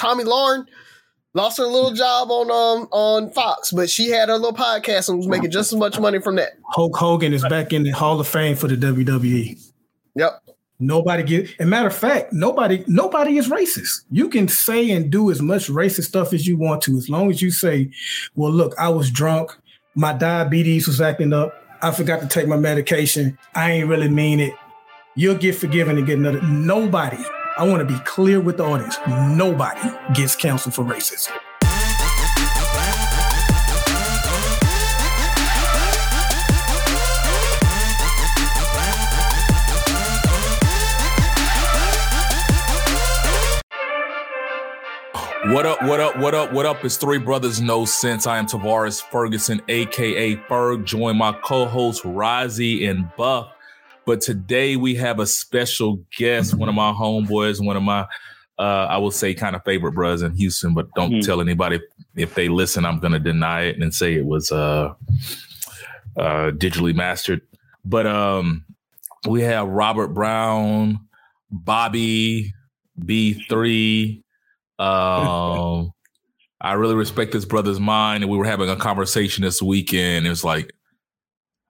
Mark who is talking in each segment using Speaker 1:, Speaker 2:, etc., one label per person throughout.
Speaker 1: Tomi Lahren lost her little job on um on Fox, but she had her little podcast and was making just as much money from that.
Speaker 2: Hulk Hogan is back in the Hall of Fame for the WWE.
Speaker 1: Yep.
Speaker 2: Nobody get. And matter of fact, nobody nobody is racist. You can say and do as much racist stuff as you want to, as long as you say, "Well, look, I was drunk, my diabetes was acting up, I forgot to take my medication, I ain't really mean it." You'll get forgiven and get another. Nobody. I want to be clear with the audience. Nobody gets canceled for racism.
Speaker 3: What up, what up, what up, what up? It's Three Brothers No Sense. I am Tavares Ferguson, aka Ferg. Join my co-hosts Rozzy and Buff. But today we have a special guest, one of my homeboys, one of my uh, I will say kind of favorite brothers in Houston, but don't mm-hmm. tell anybody if they listen, I'm gonna deny it and say it was uh, uh, digitally mastered. But um, we have Robert Brown, Bobby, B3, um, I really respect this brother's mind, and we were having a conversation this weekend. It was like,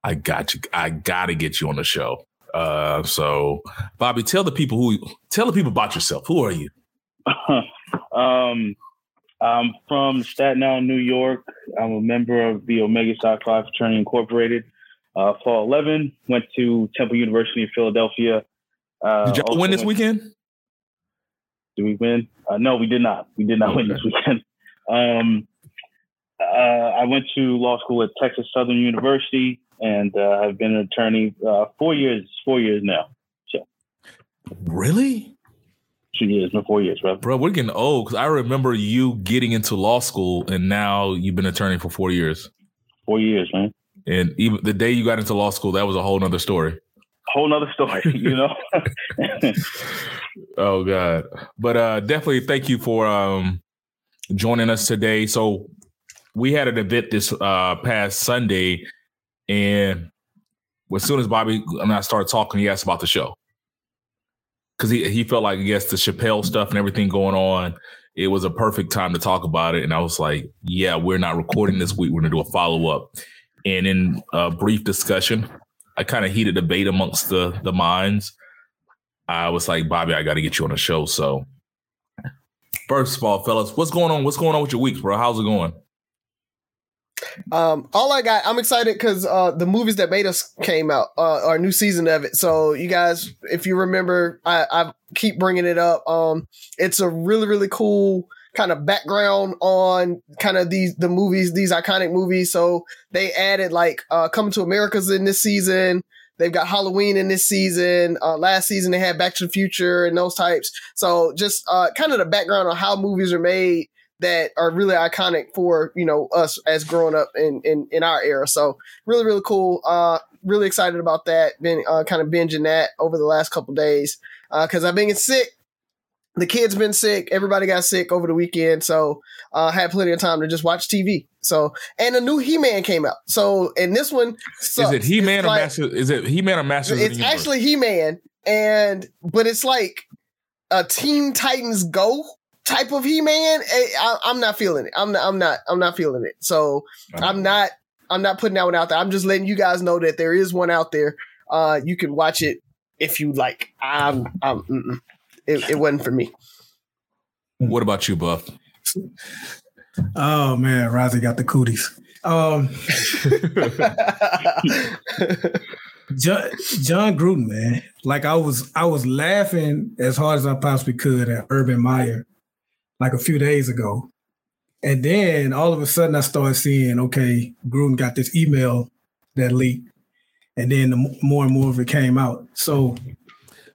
Speaker 3: I got you. I got to get you on the show. Uh, so, Bobby, tell the people who tell the people about yourself. Who are you?
Speaker 4: um, I'm from Staten Island, New York. I'm a member of the Omega Psi Phi Fraternity Incorporated. Uh, fall 11, went to Temple University in Philadelphia.
Speaker 3: Uh, Did y'all win this weekend?
Speaker 4: Did we win? Uh, no, we did not. We did not okay. win this weekend. Um, uh, I went to law school at Texas Southern University, and uh, I've been an attorney uh, four years. Four years now. So,
Speaker 3: really?
Speaker 4: Two years, no, four years, bro.
Speaker 3: Bro, we're getting old because I remember you getting into law school, and now you've been attorney for four years.
Speaker 4: Four years, man.
Speaker 3: And even the day you got into law school, that was a whole nother story.
Speaker 4: Whole nother story, you know.
Speaker 3: oh God. But uh definitely thank you for um joining us today. So we had an event this uh past Sunday and as soon as Bobby and I started talking, he asked about the show. Cause he he felt like I guess the Chappelle stuff and everything going on, it was a perfect time to talk about it. And I was like, yeah, we're not recording this week. We're gonna do a follow-up. And in a brief discussion, I kind of heated debate amongst the the minds. I was like, Bobby, I got to get you on the show. So, first of all, fellas, what's going on? What's going on with your weeks, bro? How's it going?
Speaker 1: Um, all I got, I'm excited because uh, the movies that made us came out, uh, our new season of it. So you guys, if you remember, I, I keep bringing it up. Um, it's a really, really cool kind of background on kind of these the movies, these iconic movies. So they added like uh, Coming to America's in this season. They've got Halloween in this season. Uh, last season they had Back to the Future and those types. So just uh, kind of the background on how movies are made that are really iconic for you know us as growing up in in, in our era. So really really cool. Uh, really excited about that. Been uh, kind of binging that over the last couple days because uh, I've been sick the kids been sick. Everybody got sick over the weekend, so uh, had plenty of time to just watch TV. So, and a new He Man came out. So, and this one sucks.
Speaker 3: is it He Man or like, Master? Is it He Man or Master?
Speaker 1: It's actually He Man, and but it's like a Teen Titans Go type of He Man. Eh, I'm not feeling it. I'm not. I'm not. I'm not feeling it. So, I'm not. I'm not putting that one out there. I'm just letting you guys know that there is one out there. Uh, you can watch it if you like. I'm. I'm. It, it wasn't for me.
Speaker 3: What about you, Buff?
Speaker 2: Oh man, Rozzy got the cooties. Um, Jon, Jon Gruden, man. Like I was, I was laughing as hard as I possibly could at Urban Meyer, like a few days ago, and then all of a sudden I started seeing, okay, Gruden got this email that leaked, and then the more and more of it came out. So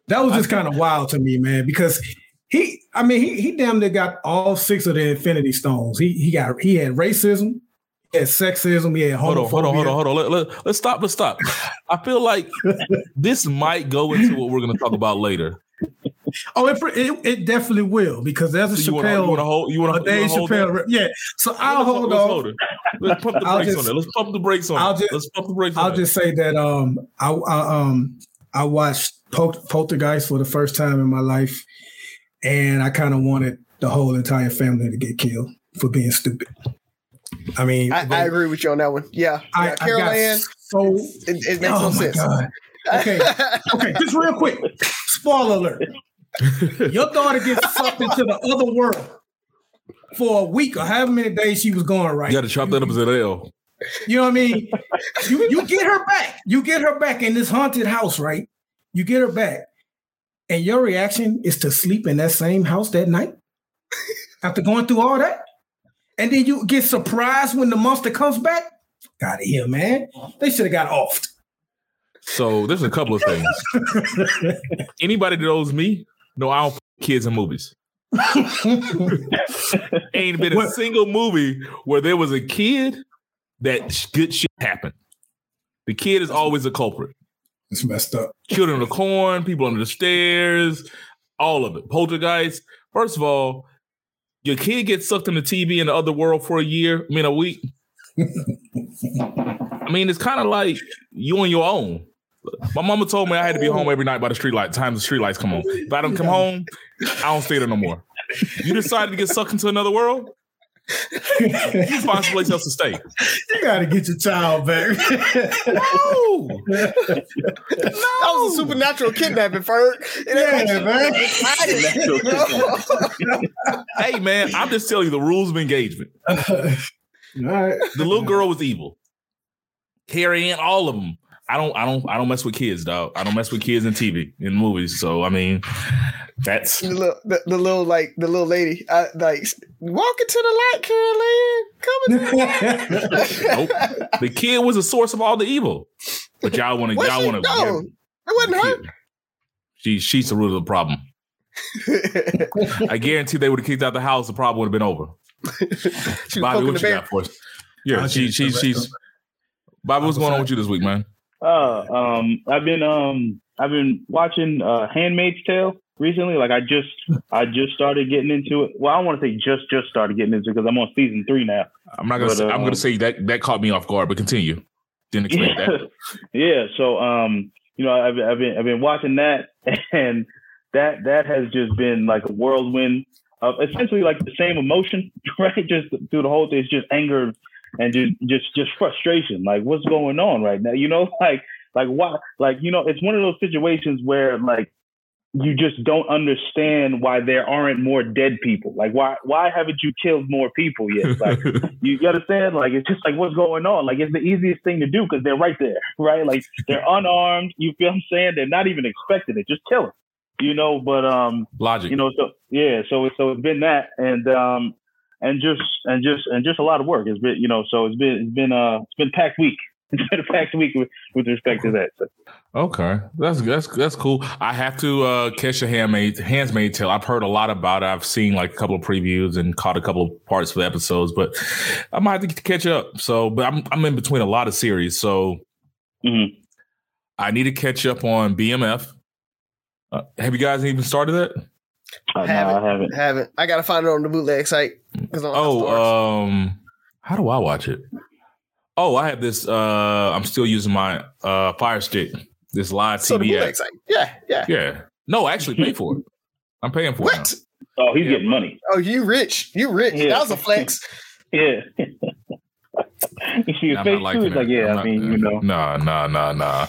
Speaker 2: that was just kind of wild to me, man, because he, I mean, he he damn near got all six of the Infinity Stones. He he got he had racism, he had sexism, he had
Speaker 3: hold on, hold on, hold on, hold on. Let, let, let's stop. Let's stop. I feel like this might go into what we're going to talk about later.
Speaker 2: Oh, it, it, it definitely will because there's a so Chappelle. You want to hold? You want to Dave Chappelle? Yeah. So I'll let's, hold on. Hold
Speaker 3: let's pump the brakes just, on it. Let's pump the brakes on
Speaker 2: I'll
Speaker 3: it.
Speaker 2: Just,
Speaker 3: let's pump the brakes.
Speaker 2: I'll just say that um I, I um I watched Poltergeist for the first time in my life, and I kind of wanted the whole entire family to get killed for being stupid. I mean,
Speaker 1: I, I agree with you on that one. Yeah,
Speaker 2: I,
Speaker 1: yeah. Carol
Speaker 2: I
Speaker 1: Ann,
Speaker 2: so
Speaker 1: it, it makes
Speaker 2: oh
Speaker 1: no
Speaker 2: my
Speaker 1: sense.
Speaker 2: God. Okay, okay, just real quick. Spoiler alert. Your daughter gets sucked into the other world for a week or however many days she was going right.
Speaker 3: You got to chop that up as an L.
Speaker 2: You know what I mean? You you get her back. You get her back in this haunted house, right? You get her back. And your reaction is to sleep in that same house that night after going through all that. And then you get surprised when the monster comes back. Got of here, man. They should have got offed.
Speaker 3: So there's a couple of things. Anybody that knows me, know I don't put kids in movies. Ain't been a
Speaker 2: What-
Speaker 3: single movie where there was a kid that good shit happened. The kid is always a culprit.
Speaker 2: It's messed up.
Speaker 3: Children of the corn, people under the stairs, all of it. Poltergeist. First of all, your kid gets sucked in the TV in the other world for a year, I mean a week. I mean, it's kind of like you on your own. My mama told me I had to be home every night by the street light. Times the street lights come on. If I don't come home, I don't stay there no more. You decided to get sucked into another world. You find someplace else to stay.
Speaker 2: You gotta get your child back.
Speaker 3: No,
Speaker 1: That was a supernatural kidnapping, Ferg.
Speaker 2: Yeah,
Speaker 1: man.
Speaker 3: hey man, I'm just telling you the rules of engagement.
Speaker 2: All right.
Speaker 3: The little girl was evil. Carrie Ann, all of them. I don't, I don't, I don't mess with kids, dog. I don't mess with kids in TV in movies. So I mean, that's
Speaker 1: the, little, the, the little like the little lady, I, like walking to the light, Carolyn. Come into
Speaker 3: nope. the kid was the source of all the evil. But y'all want to,
Speaker 1: Was
Speaker 3: y'all want to.
Speaker 1: No, it wasn't her.
Speaker 3: She, she's the root of the problem. I guarantee they would have kicked out the house. The problem would have been over. Bobby, what you
Speaker 1: bear.
Speaker 3: got for us? Yeah, she, she,
Speaker 2: the rest
Speaker 3: she's. Bobby, what's going on with you this week, man?
Speaker 4: Uh, um, I've been um, I've been watching uh, *Handmaid's Tale* recently. Like I just, I just started getting into it. Well, I don't want to say just, just started getting into it because I'm on season three now.
Speaker 3: I'm not gonna.
Speaker 4: But,
Speaker 3: say, I'm
Speaker 4: um,
Speaker 3: gonna say that that caught me off guard, but continue. Didn't expect
Speaker 4: yeah.
Speaker 3: that.
Speaker 4: yeah. So, um, you know, I've, I've been, I've been watching that, and that that has just been like a whirlwind of essentially like the same emotion, right? Just through the whole thing, it's just anger and just, just, just frustration. Like, what's going on right now? You know, like, like why? Like, you know, it's one of those situations where like you just don't understand why there aren't more dead people. Like, why, why haven't you killed more people yet? Like. You understand? Like it's just like what's going on. Like it's the easiest thing to do because they're right there, right? Like they're unarmed. You feel what I'm saying? They're not even expecting it. Just kill them, you know. But um,
Speaker 3: Logic.
Speaker 4: you know, so yeah, so so it's been that, and um, and just and just and just a lot of work. It's been you know, so it's been it's been uh it's been packed week. It's been a packed week with, with respect to that. So,
Speaker 3: Okay, that's that's that's cool. I have to uh, catch a handmaid handsmaid tale. I've heard a lot about it. I've seen like a couple of previews and caught a couple of parts of the episodes, but I might have to catch up. So, but I'm I'm in between a lot of series, so
Speaker 4: mhm.
Speaker 3: I need to catch up on BMF. Uh, have you guys even started that?
Speaker 4: Uh, no,
Speaker 1: Haven't.
Speaker 4: I haven't.
Speaker 1: Haven't. I gotta find it on the bootleg site. 'Cause I don't.
Speaker 3: Oh, um, how do I watch it? Oh, I have this. Uh, I'm still using my uh Fire Stick. This live
Speaker 1: so
Speaker 3: TV
Speaker 1: bootleg
Speaker 3: app.
Speaker 1: site. Yeah, yeah.
Speaker 3: Yeah. No, actually, pay for it. I'm paying for it. now.
Speaker 1: What?
Speaker 4: Oh, he's
Speaker 3: Yeah.
Speaker 4: getting money.
Speaker 1: Oh, you rich? You rich?
Speaker 4: Yeah.
Speaker 1: That was a flex.
Speaker 4: Yeah. you see his face
Speaker 3: not
Speaker 4: too. It's like, yeah,
Speaker 3: I'm
Speaker 4: I
Speaker 3: not-
Speaker 4: mean, you know.
Speaker 3: Nah, nah, nah, nah.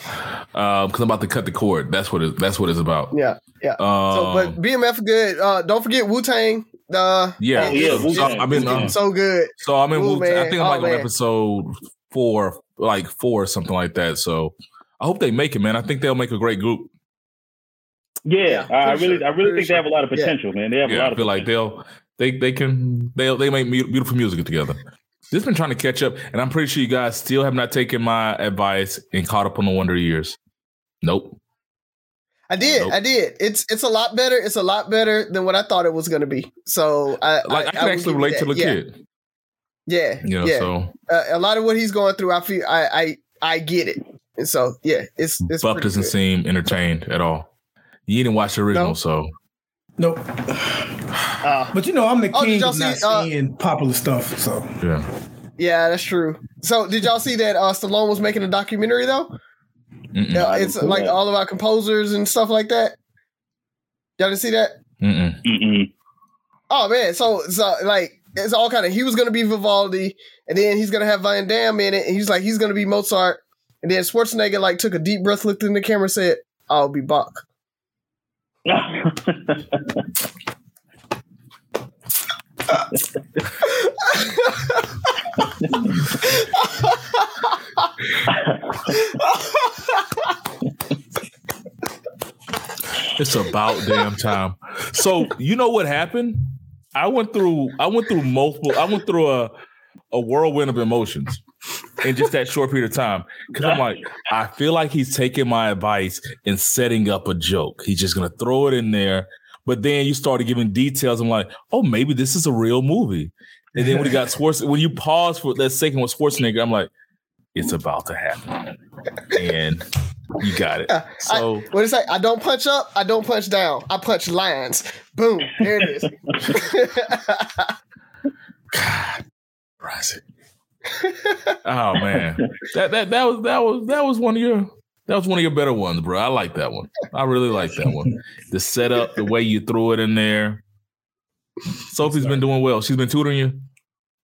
Speaker 3: Um, because I'm about to cut the cord. That's what it. That's what it's about.
Speaker 1: Yeah, yeah.
Speaker 3: Um,
Speaker 1: So, but BMF good. Uh, don't forget Wu Tang. Uh,
Speaker 3: yeah,
Speaker 4: Oh, yeah, Wu-Tang.
Speaker 1: it's-
Speaker 3: I've been. Uh,
Speaker 1: so good.
Speaker 3: so I'm in.
Speaker 1: Ooh,
Speaker 3: Wu- I think I'm
Speaker 1: Oh,
Speaker 3: like on episode four, like four or something like that. So I hope they make it, man. I think they'll make a great group.
Speaker 4: Yeah,
Speaker 1: Yeah,
Speaker 4: I, I really,
Speaker 1: sure,
Speaker 4: I really
Speaker 1: pretty
Speaker 4: think they have a lot of
Speaker 1: Yeah.
Speaker 4: potential, man. They have a
Speaker 3: Yeah,
Speaker 4: lot
Speaker 3: I
Speaker 4: of
Speaker 3: feel like they'll they they can they they make beautiful music together. Just been trying to catch up, and I'm pretty sure you guys still have not taken my advice and caught up on the Wonder Years. Nope.
Speaker 1: I did.
Speaker 3: Nope.
Speaker 1: I did. It's it's a lot better. It's a lot better than what I thought it was going to be. So I
Speaker 3: Like I, can
Speaker 1: will
Speaker 3: actually
Speaker 1: give you
Speaker 3: relate to the
Speaker 1: yeah.
Speaker 3: kid.
Speaker 1: Yeah,
Speaker 3: You know,
Speaker 1: yeah.
Speaker 3: so
Speaker 1: uh, a lot of what he's going through, I feel I I I get it. And so yeah, it's it's
Speaker 3: Buff
Speaker 1: pretty
Speaker 3: doesn't
Speaker 1: good.
Speaker 3: seem entertained at all. You didn't watch the original,
Speaker 1: No.
Speaker 3: so
Speaker 2: Nope.
Speaker 1: Uh,
Speaker 2: But you know, I'm the
Speaker 1: Oh,
Speaker 2: king
Speaker 1: y'all
Speaker 2: of not
Speaker 1: see, uh,
Speaker 2: seeing popular stuff. So
Speaker 3: yeah.
Speaker 1: yeah, that's true. So did y'all see that uh, Stallone was making a documentary though?
Speaker 3: Mm-mm.
Speaker 1: Yeah, it's
Speaker 4: didn't
Speaker 1: like
Speaker 4: that.
Speaker 1: all about composers and stuff like that. Y'all didn't see that?
Speaker 3: Mm-mm.
Speaker 4: Mm-mm.
Speaker 1: Oh man, so so like it's all kind of he was gonna be Vivaldi, and then he's gonna have Van Damme in it, and he's like he's gonna be Mozart, and then Schwarzenegger like took a deep breath, looked in the camera, said, "I'll be Bach."
Speaker 3: It's about damn time. So you know what happened? I went through I went through multiple I went through a a whirlwind of emotions in just that short period of time. Cause I'm like, I feel like he's taking my advice and setting up a joke. He's just gonna throw it in there. But then you started giving details. I'm like, oh, maybe this is a real movie. And then when he got Schwarz, when you pause for that second with Schwarzenegger, I'm like, it's about to happen. And you got it. Uh, so
Speaker 1: I, what is that? I don't punch up. I don't punch down. I punch lines. Boom. There it is.
Speaker 3: God, Rising. oh man, that that that was that was that was one of your that was one of your better ones, bro. I like that one. I really like that one. The setup, the way you threw it in there. Sophie's been doing well. She's been tutoring you.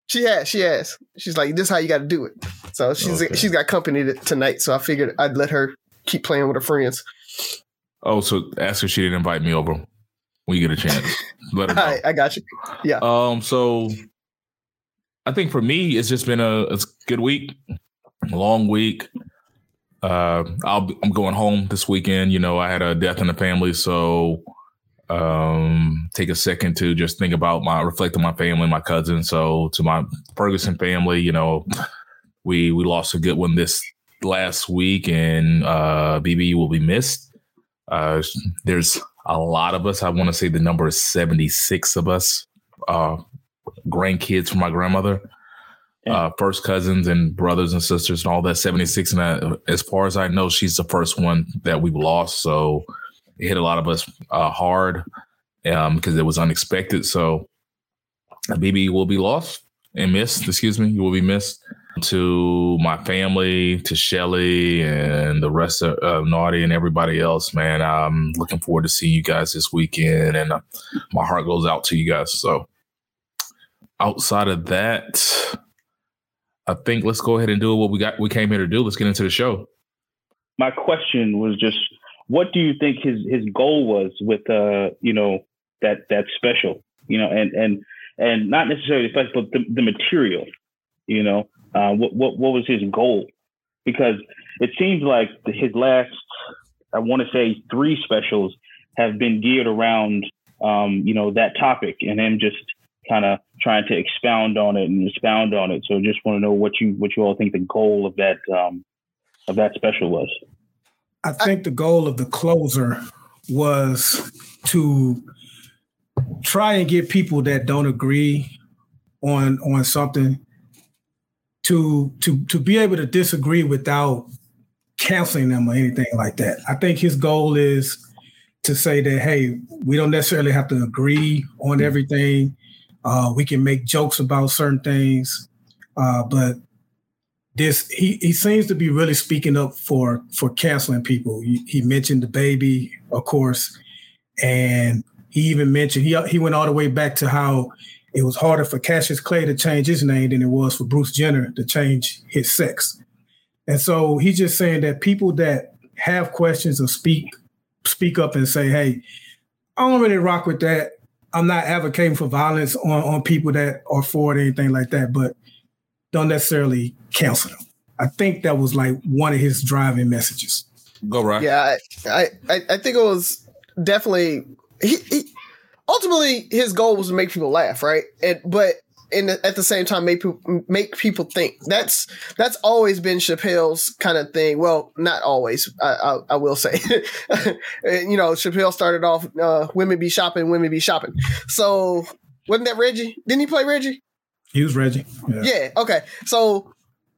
Speaker 1: She has. She has. She's like, this is how you got to do it. So she's
Speaker 3: Okay.
Speaker 1: she's got company tonight. So I figured I'd let her keep playing with her friends.
Speaker 3: Oh, so ask her if she didn't invite me over when you get a chance. Let her
Speaker 1: All
Speaker 3: know.
Speaker 1: right, I got you. Yeah.
Speaker 3: Um, so I think for me, it's just been a, a good week, a long week. Uh, I'll, I'm going home this weekend. You know, I had a death in the family, so um, take a second to just think about my reflect on my family, my cousin. So to my Ferguson family, you know, we we lost a good one this last week, and uh, BB will be missed. Uh, there's a lot of us. I want to say the number is 76 of us. Uh, grandkids from my grandmother, uh, first cousins and brothers and sisters and all that 76. And that, as far as I know, she's the first one that we've lost. So it hit a lot of us uh, hard um, because it was unexpected. So BB will be lost and missed. Excuse me, you will be missed. To my family, to Shelly and the rest of uh, Naughty and everybody else, man. I'm looking forward to seeing you guys this weekend, and uh, my heart goes out to you guys. So, outside of that, I think let's go ahead and do what we got. We came here to do. Let's get into the show.
Speaker 4: My question was just, what do you think his his goal was with uh you know that that special you know and and and not necessarily the special, but the, the material, you know, uh, what what what was his goal? Because it seems like his last, I want to say, three specials have been geared around, um, you know, that topic, and him just kind of trying to expound on it and expound on it. So, just want to know what you what you all think the goal of that um, of that special was.
Speaker 2: I think the goal of the closer was to try and get people that don't agree on on something to to to be able to disagree without canceling them or anything like that. I think his goal is to say that hey, we don't necessarily have to agree on everything. Uh, we can make jokes about certain things, uh, but this he he seems to be really speaking up for for canceling people. He, he mentioned the baby, of course, and he even mentioned he he went all the way back to how it was harder for Cassius Clay to change his name than it was for Bruce Jenner to change his sex. And so he's just saying that people that have questions or speak speak up and say, "Hey, I don't really rock with that. I'm not advocating for violence on, on people that are for it or anything like that, but don't necessarily cancel them." I think that was like one of his driving messages.
Speaker 3: Go right.
Speaker 1: Yeah, I, I, I think it was definitely he, he ultimately his goal was to make people laugh, right? And but the, at the same time make people make people think. That's that's always been Chappelle's kind of thing. Well, not always. I I, I will say, you know, Chappelle started off uh, women be shopping, women be shopping. So wasn't that Reggie? Didn't he play Reggie?
Speaker 2: He was Reggie. Yeah.
Speaker 1: Yeah. Okay. So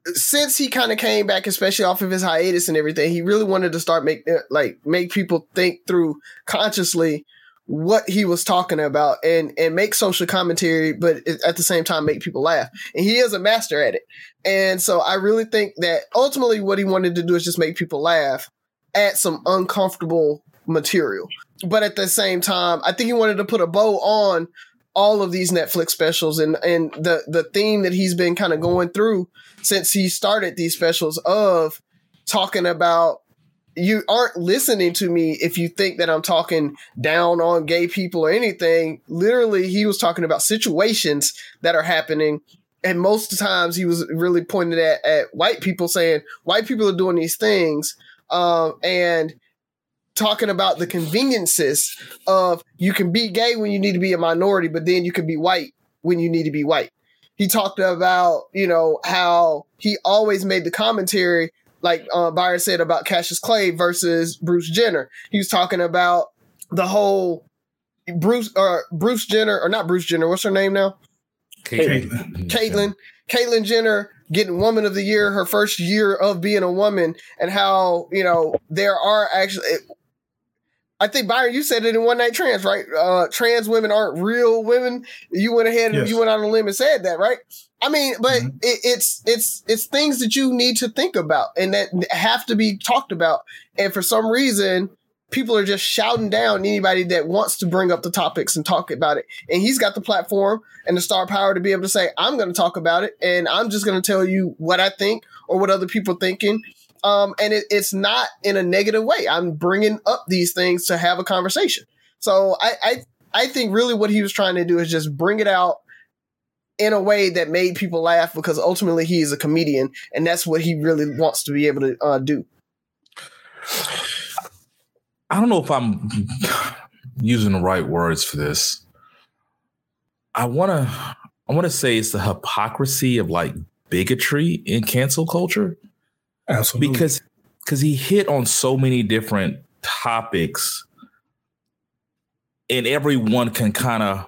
Speaker 1: since he kind of came back, especially off of his hiatus and everything, he really wanted to start make uh, like make people think through consciously what he was talking about and and make social commentary, but at the same time make people laugh. And he is a master at it. And so I really think that ultimately what he wanted to do is just make people laugh at some uncomfortable material. But at the same time, I think he wanted to put a bow on all of these Netflix specials and and the the theme that he's been kind of going through since he started these specials of talking about you aren't listening to me if you think that I'm talking down on gay people or anything. Literally, he was talking about situations that are happening. And most of the times he was really pointing at, at white people saying, white people are doing these things. Um, and talking about the conveniences of you can be gay when you need to be a minority, but then you can be white when you need to be white. He talked about, you know, how he always made the commentary like uh, Byron said about Cassius Clay versus Bruce Jenner. He was talking about the whole Bruce or Bruce Jenner or not Bruce Jenner. What's her name now? Caitlyn. Caitlyn. Caitlyn Jenner getting Woman of the Year, her first year of being a woman, and how you know there are actually. I think Byron, you said it in One Night Trans, right? Uh, trans women aren't real women. You went ahead and yes. you went on a limb and said that, right? I mean, but mm-hmm. it, it's it's it's things that you need to think about and that have to be talked about. And for some reason, people are just shouting down anybody that wants to bring up the topics and talk about it. And he's got the platform and the star power to be able to say, "I'm going to talk about it, and I'm just going to tell you what I think or what other people thinking." Um, and it, it's not in a negative way. I'm bringing up these things to have a conversation. So I, I I think really what he was trying to do is just bring it out in a way that made people laugh because ultimately he is a comedian and that's what he really wants to be able to uh, do.
Speaker 3: I don't know if I'm using the right words for this. I want to I want to say it's the hypocrisy of like bigotry in cancel culture.
Speaker 2: Absolutely.
Speaker 3: Because because he hit on so many different topics and everyone can kind of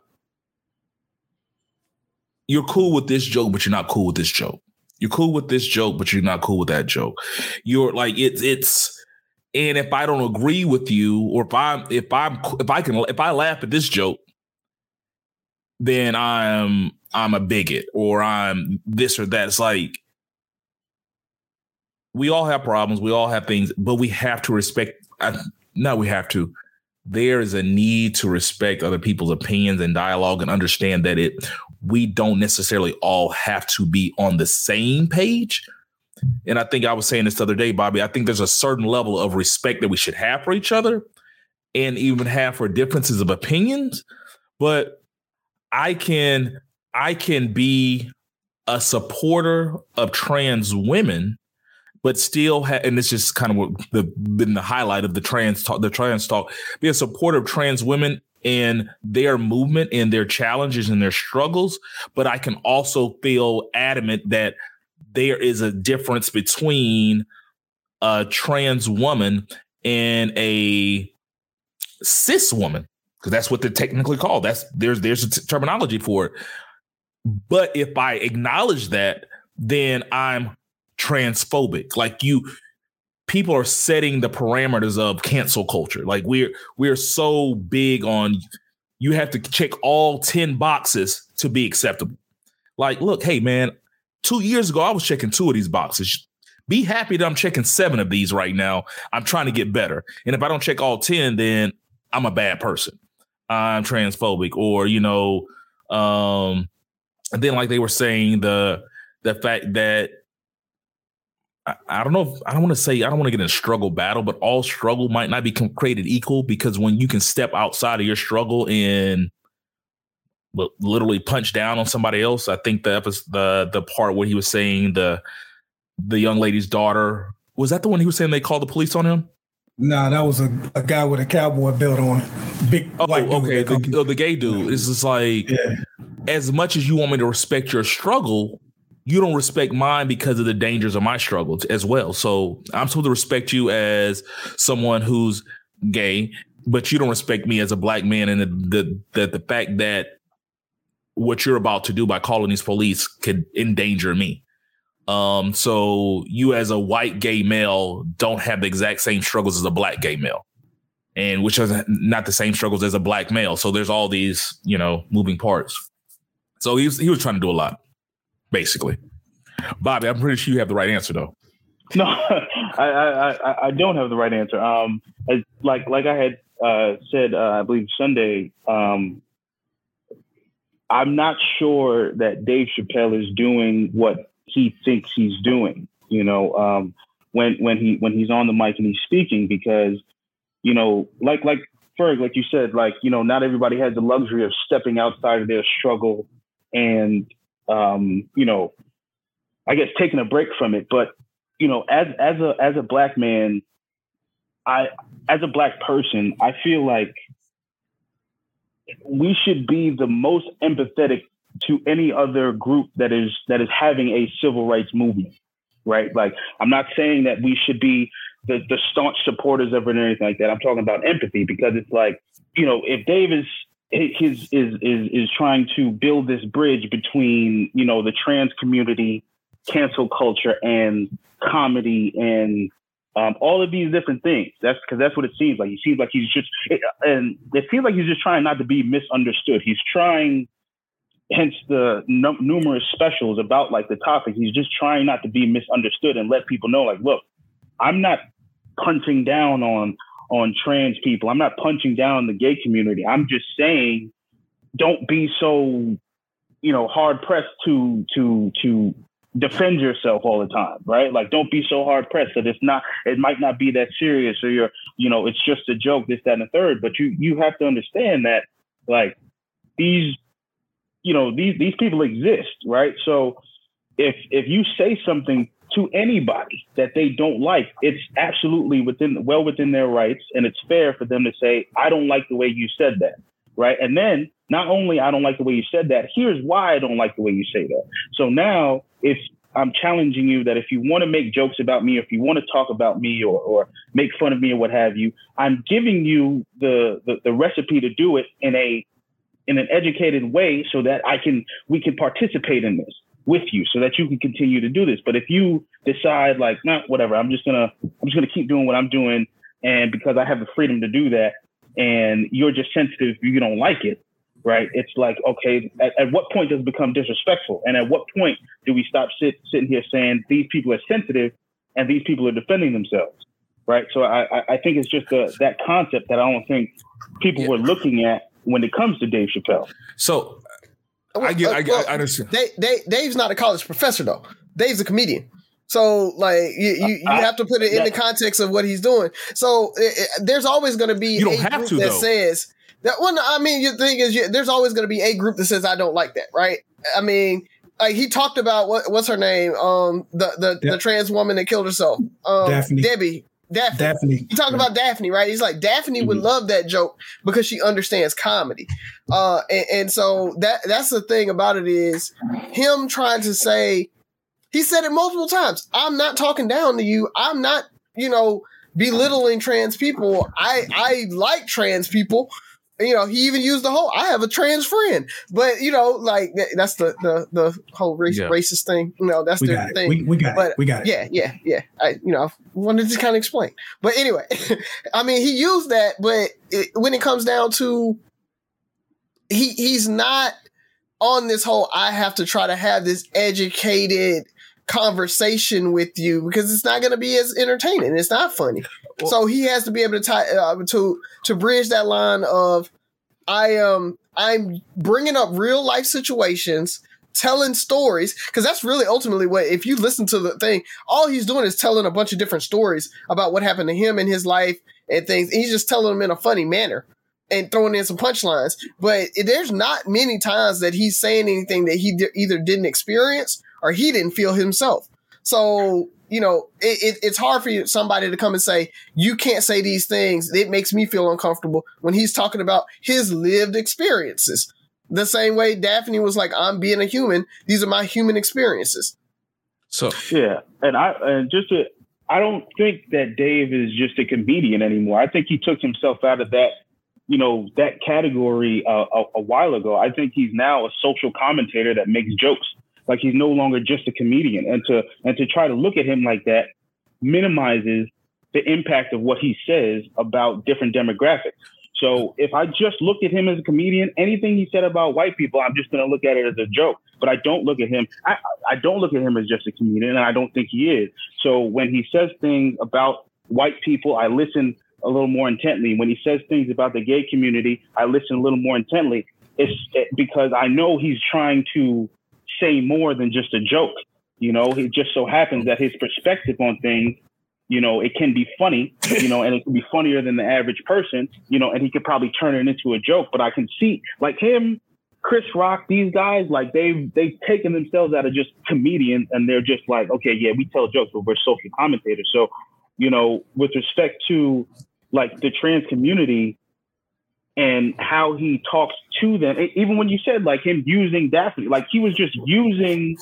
Speaker 3: you're cool with this joke, but you're not cool with this joke. You're cool with this joke, but you're not cool with that joke. You're like it's it's and if I don't agree with you, or if I'm if I'm if I can if I laugh at this joke, then I'm I'm a bigot or I'm this or that. It's like we all have problems, we all have things, but we have to respect. I, no, we have to there is a need to respect other people's opinions and dialogue and understand that it we don't necessarily all have to be on the same page. And I think I was saying this the other day, Bobby. I think there's a certain level of respect that we should have for each other and even have for differences of opinions. But I can I can be a supporter of trans women but still ha- and this just kind of what the been the highlight of the trans talk the trans talk be a supporter of trans women and their movement and their challenges and their struggles but i can also feel adamant that there is a difference between a trans woman and a cis woman because that's what they're technically called. That's there's there's a t- terminology for it. But if i acknowledge that then i'm transphobic. Like you people are setting the parameters of cancel culture. Like we're we're so big on you have to check all 10 boxes to be acceptable. Like, look, hey man, two years ago I was checking two of these boxes. Be happy that I'm checking seven of these right now. I'm trying to get better. And if I don't check all 10, then I'm a bad person. I'm transphobic, or you know, um, and then like they were saying, the the fact that I, don't know. If, I don't want to say I don't want to get in a struggle battle, but all struggle might not be created equal because when you can step outside of your struggle and literally punch down on somebody else, I think the episode, the the part where he was saying the the young lady's daughter was that the one he was saying they called the police on him.
Speaker 2: Nah, that was a, a guy with a cowboy belt on. Big.
Speaker 3: Oh, okay. The, oh, the, gay dude. It's just like, yeah. as much as you want me to respect your struggle, you don't respect mine because of the dangers of my struggles as well. So I'm supposed to respect you as someone who's gay, but you don't respect me as a black man, and the the the, the fact that what you're about to do by calling these police could endanger me. Um, so you as a white gay male don't have the exact same struggles as a black gay male. And which are not the same struggles as a black male. So there's all these, you know, moving parts. So he was he was trying to do a lot basically. Bobby, I'm pretty sure you have the right answer though.
Speaker 4: No, I, I, I don't have the right answer. Um, like like I had uh, said, uh, I believe Sunday. Um, I'm not sure that Dave Chappelle is doing what he thinks he's doing. You know, um, when when he when he's on the mic and he's speaking, because you know, like like Ferg, like you said, like you know, not everybody has the luxury of stepping outside of their struggle and um, you know, I guess taking a break from it. But you know, as as a as a black man, I as a black person, I feel like we should be the most empathetic to any other group that is that is having a civil rights movement, right? Like I'm not saying that we should be the, the staunch supporters of it or anything like that. I'm talking about empathy because it's like, you know, if Dave is his is is is trying to build this bridge between, you know, the trans community, cancel culture and comedy and um, all of these different things. That's because that's what it seems like. He seems like he's just, it, and it seems like he's just trying not to be misunderstood. He's trying, hence the numerous specials about like the topic. He's just trying not to be misunderstood and let people know, like, look, I'm not punching down on on trans people. I'm not punching down the gay community. I'm just saying, don't be so, you know, hard pressed to to to defend yourself all the time, right? Like, don't be so hard pressed that it's not, it might not be that serious, or you're, you know, it's just a joke, this, that, and the third. But you you have to understand that, like, these, you know, these these people exist, right? So if if you say something to anybody that they don't like, it's absolutely within well within their rights, and it's fair for them to say, I don't like the way you said that, right? And then not only I don't like the way you said that, here's why I don't like the way you say that. So now if I'm challenging you that if you want to make jokes about me, if you want to talk about me or, or make fun of me or what have you, I'm giving you the, the, the recipe to do it in a in an educated way so that I can we can participate in this with you so that you can continue to do this. But if you decide like, nah, whatever, I'm just gonna I'm just gonna keep doing what I'm doing and because I have the freedom to do that and you're just sensitive, you don't like it, right? It's like, okay, at, at, what point does it become disrespectful? And at what point do we stop sit, sitting here saying these people are sensitive and these people are defending themselves, right? So I, I think it's just a, that concept that I don't think people yeah. were looking at when it comes to Dave Chappelle.
Speaker 3: So I get, I, well, I, understand.
Speaker 1: Dave, Dave, Dave's not a college professor though. Dave's a comedian. So like you you, you have to put it in the context of what he's doing. So it, it, there's always going to be
Speaker 3: you don't a have
Speaker 1: group
Speaker 3: to,
Speaker 1: that
Speaker 3: though.
Speaker 1: says that one, I mean, the thing is, you, there's always going to be a group that says I don't like that, right? I mean, like he talked about what what's her name, um, the the, the trans woman that killed herself, um,
Speaker 2: Daphne.
Speaker 1: Debbie. Daphne.
Speaker 2: Daphne.
Speaker 1: He talked about Daphne, right? He's like Daphne mm-hmm. would love that joke because she understands comedy. Uh, and, and so that that's the thing about it is him trying to say he said it multiple times. I'm not talking down to you. I'm not, you know, belittling trans people. I I like trans people you know, he even used the whole "I have a trans friend," but you know, like that's the the the whole race, yeah. racist thing. You know, that's
Speaker 2: we
Speaker 1: the thing.
Speaker 2: We, we, got
Speaker 1: but,
Speaker 2: it. We got
Speaker 1: it. Yeah, yeah, yeah. I you know I wanted to kind of explain, but anyway, I mean, he used that, but it, when it comes down to, he he's not on this whole. I have to try to have this educated conversation with you because it's not going to be as entertaining. It's not funny. So he has to be able to tie uh, to to bridge that line of I am I'm bringing up real life situations, telling stories because that's really ultimately what if you listen to the thing, all he's doing is telling a bunch of different stories about what happened to him in his life and things. And he's just telling them in a funny manner and throwing in some punchlines. But there's not many times that he's saying anything that he d- either didn't experience or he didn't feel himself. So you know, it, it, it's hard for you, somebody to come and say, you can't say these things. It makes me feel uncomfortable when he's talking about his lived experiences. The same way Daphne was like, I'm being a human. These are my human experiences.
Speaker 3: So,
Speaker 4: yeah. And I, and just to, I don't think that Dave is just a comedian anymore. I think he took himself out of that, you know, that category uh, a, a while ago. I think he's now a social commentator that makes jokes like he's no longer just a comedian. And to and to try to look at him like that minimizes the impact of what he says about different demographics. So if I just look at him as a comedian, anything he said about white people, I'm just going to look at it as a joke. But I don't look at him. I, I don't look at him as just a comedian, and I don't think he is. So when he says things about white people, I listen a little more intently. When he says things about the gay community, I listen a little more intently it's it, because I know he's trying to say more than just a joke. You know, it just so happens that his perspective on things, you know, it can be funny, you know, and it can be funnier than the average person, you know, and he could probably turn it into a joke. But I can see like him, Chris Rock, these guys, like they've they've taken themselves out of just comedians and they're just like, okay, yeah, we tell jokes, but we're social commentators. So, you know, with respect to like the trans community and how he talks to them, even when you said like him using Daphne, like he was just using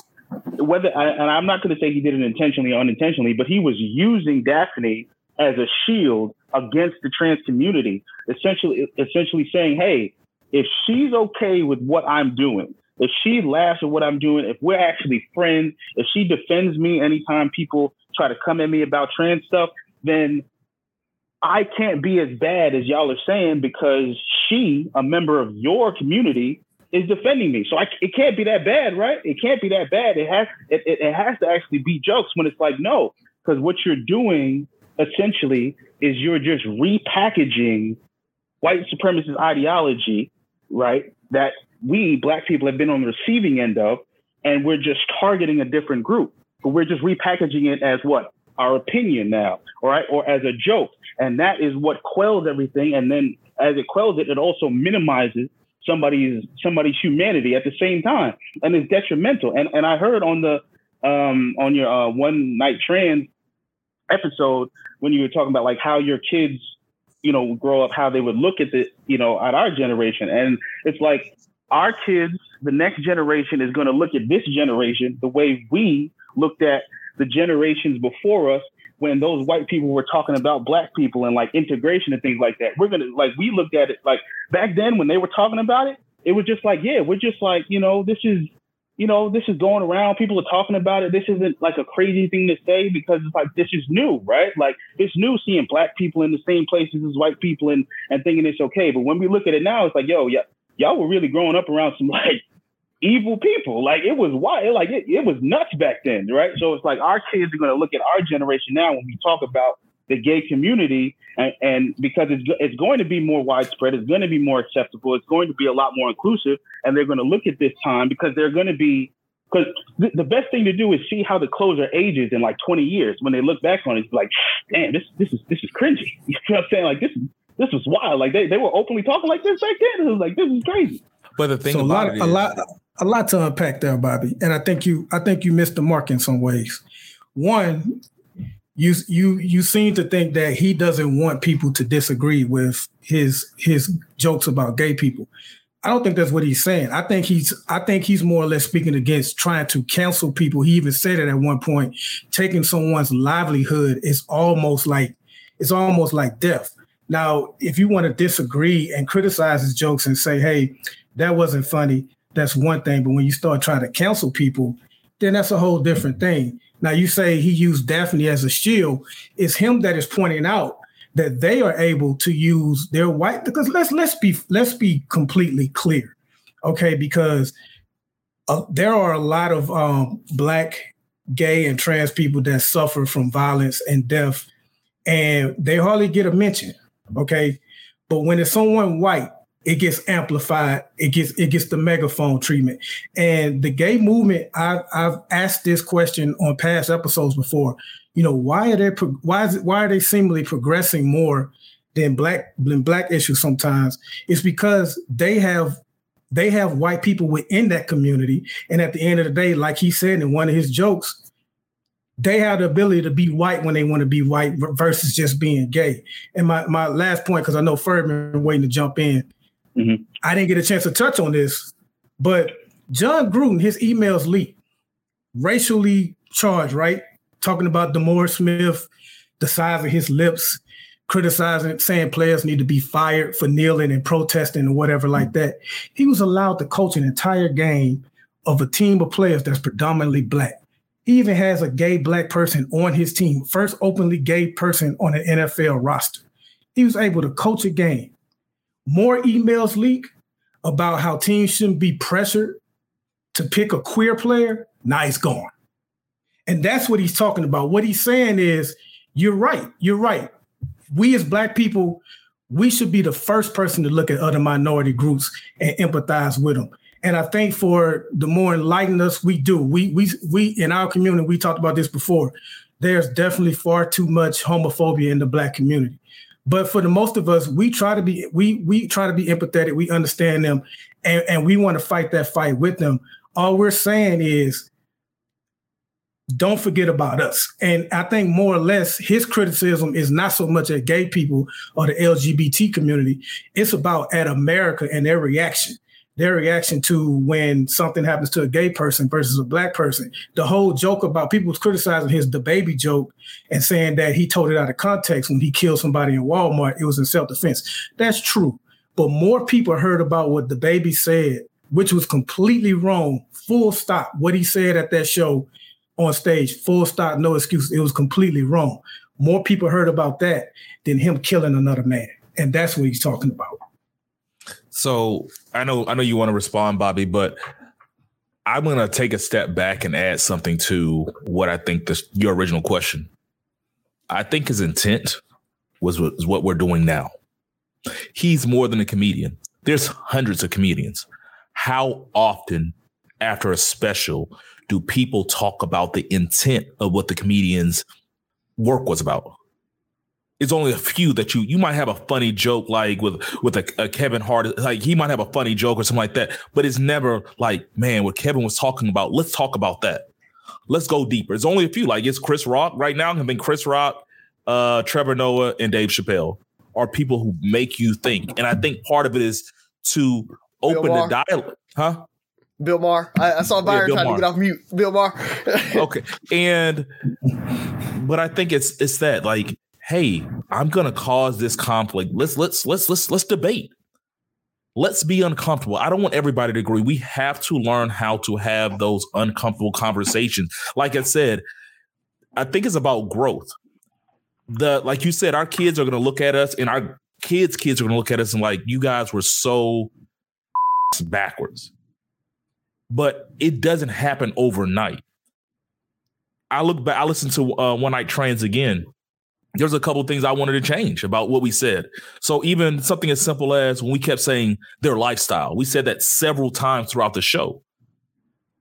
Speaker 4: whether and I'm not going to say he did it intentionally or unintentionally, but he was using Daphne as a shield against the trans community, essentially essentially saying, "Hey, if she's okay with what I'm doing, if she laughs at what I'm doing, if we're actually friends, if she defends me anytime people try to come at me about trans stuff, then I can't be as bad as y'all are saying because she, a member of your community, is defending me. So I, it can't be that bad, right? It can't be that bad. It has it, it, it has to actually be jokes when it's like no, because what you're doing essentially is you're just repackaging white supremacist ideology, right? That we black people have been on the receiving end of, and we're just targeting a different group. But we're just repackaging it as what our opinion now, right, or as a joke, and that is what quells everything. And then as it quells it, it also minimizes somebody's somebody's humanity at the same time, and it's detrimental. And and I heard on the um, on your uh, one night trans episode when you were talking about like how your kids, you know, grow up, how they would look at the, you know, at our generation, and it's like our kids, the next generation is going to look at this generation the way we looked at the generations before us when those white people were talking about black people and like integration and things like that. We're gonna like we looked at it like back then when they were talking about it, it was just like, yeah, we're just like, you know, this is you know, this is going around. People are talking about it. This isn't like a crazy thing to say because it's like this is new, right? Like it's new seeing black people in the same places as white people and and thinking it's okay. But when we look at it now, it's like, yo, yeah, y'all were really growing up around some like evil people. Like it was wild. Like it, it was nuts back then, right? So it's like our kids are going to look at our generation now when we talk about the gay community, and, and because it's it's going to be more widespread, it's going to be more acceptable, it's going to be a lot more inclusive, and they're going to look at this time because they're going to be because th- the best thing to do is see how the closer ages in like 20 years when they look back on it, it's like, damn, this this is this is cringy. You know what I'm saying? Like this this was wild. Like they, they were openly talking like this back then. It was like this is crazy.
Speaker 3: But the thing so a lot,
Speaker 2: is, a lot a lot to unpack there, Bobby. And I think you I think you missed the mark in some ways. One, you you you seem to think that he doesn't want people to disagree with his his jokes about gay people. I don't think that's what he's saying. I think he's I think he's more or less speaking against trying to cancel people. He even said it at one point. Taking someone's livelihood is almost like it's almost like death. Now, if you want to disagree and criticize his jokes and say, "Hey, that wasn't funny," that's one thing. But when you start trying to cancel people, then that's a whole different thing. Now you say he used Daphne as a shield. It's him that is pointing out that they are able to use their white because let's let's be let's be completely clear, okay? Because uh, there are a lot of um, black, gay, and trans people that suffer from violence and death, and they hardly get a mention, okay? But when it's someone white it gets amplified. It gets it gets the megaphone treatment. And the gay movement, I've I've asked this question on past episodes before. You know, why are they why is it, why are they seemingly progressing more than black than black issues sometimes? It's because they have they have white people within that community. And at the end of the day, like he said in one of his jokes, they have the ability to be white when they want to be white versus just being gay. And my, my last point, because I know Ferdman waiting to jump in, Mm-hmm. I didn't get a chance to touch on this, but Jon Gruden, his emails leaked, racially charged, right? Talking about DeMaurice Smith, the size of his lips, criticizing, saying players need to be fired for kneeling and protesting or whatever like that. He was allowed to coach an entire game of a team of players that's predominantly black. He even has a gay black person on his team, first openly gay person on an NFL roster. He was able to coach a game more emails leak about how teams shouldn't be pressured to pick a queer player, now he's gone. And that's what he's talking about. What he's saying is, you're right. You're right. We as black people, we should be the first person to look at other minority groups and empathize with them. And I think for the more enlightened us, we do. We we we in our community, we talked about this before. There's definitely far too much homophobia in the black community. But for the most of us, we try to be we we try to be empathetic. We understand them, and, and we want to fight that fight with them. All we're saying is don't forget about us. And I think more or less his criticism is not so much at gay people or the LGBT community, it's about at America and their reaction. Their reaction to when something happens to a gay person versus a black person. The whole joke about people was criticizing his the baby joke and saying that he told it out of context when he killed somebody in Walmart. It was in self-defense. That's true. But more people heard about what the baby said, which was completely wrong, full stop. What he said at that show on stage, full stop, no excuse. It was completely wrong. More people heard about that than him killing another man. And that's what he's talking about.
Speaker 3: So I know I know you want to respond, Bobby, but I'm gonna take a step back and add something to what I think this your original question. I think his intent was, was what we're doing now. He's more than a comedian. There's hundreds of comedians. How often after a special do people talk about the intent of what the comedian's work was about? It's only a few that you you might have a funny joke like with with a, a, Kevin Hart like he might have a funny joke or something like that, but it's never like man what Kevin was talking about. Let's talk about that. Let's go deeper. It's only a few like it's Chris Rock right now. I think Chris Rock, uh, Trevor Noah, and Dave Chappelle are people who make you think, and I think part of it is to open the dialogue, huh?
Speaker 1: Bill Maher. I, I saw Byron yeah, trying Maher. to get off mute. Bill Maher.
Speaker 3: okay. And but I think it's it's that like, hey, I'm gonna cause this conflict. Let's let's let's let's let's debate. Let's be uncomfortable. I don't want everybody to agree. We have to learn how to have those uncomfortable conversations. Like I said, I think it's about growth. The like you said, our kids are gonna look at us and our kids' kids are gonna look at us and like, you guys were so backwards but it doesn't happen overnight. I look back, I listened to uh, One Night Trains again. There's a couple things I wanted to change about what we said. So even something as simple as when we kept saying their lifestyle, we said that several times throughout the show.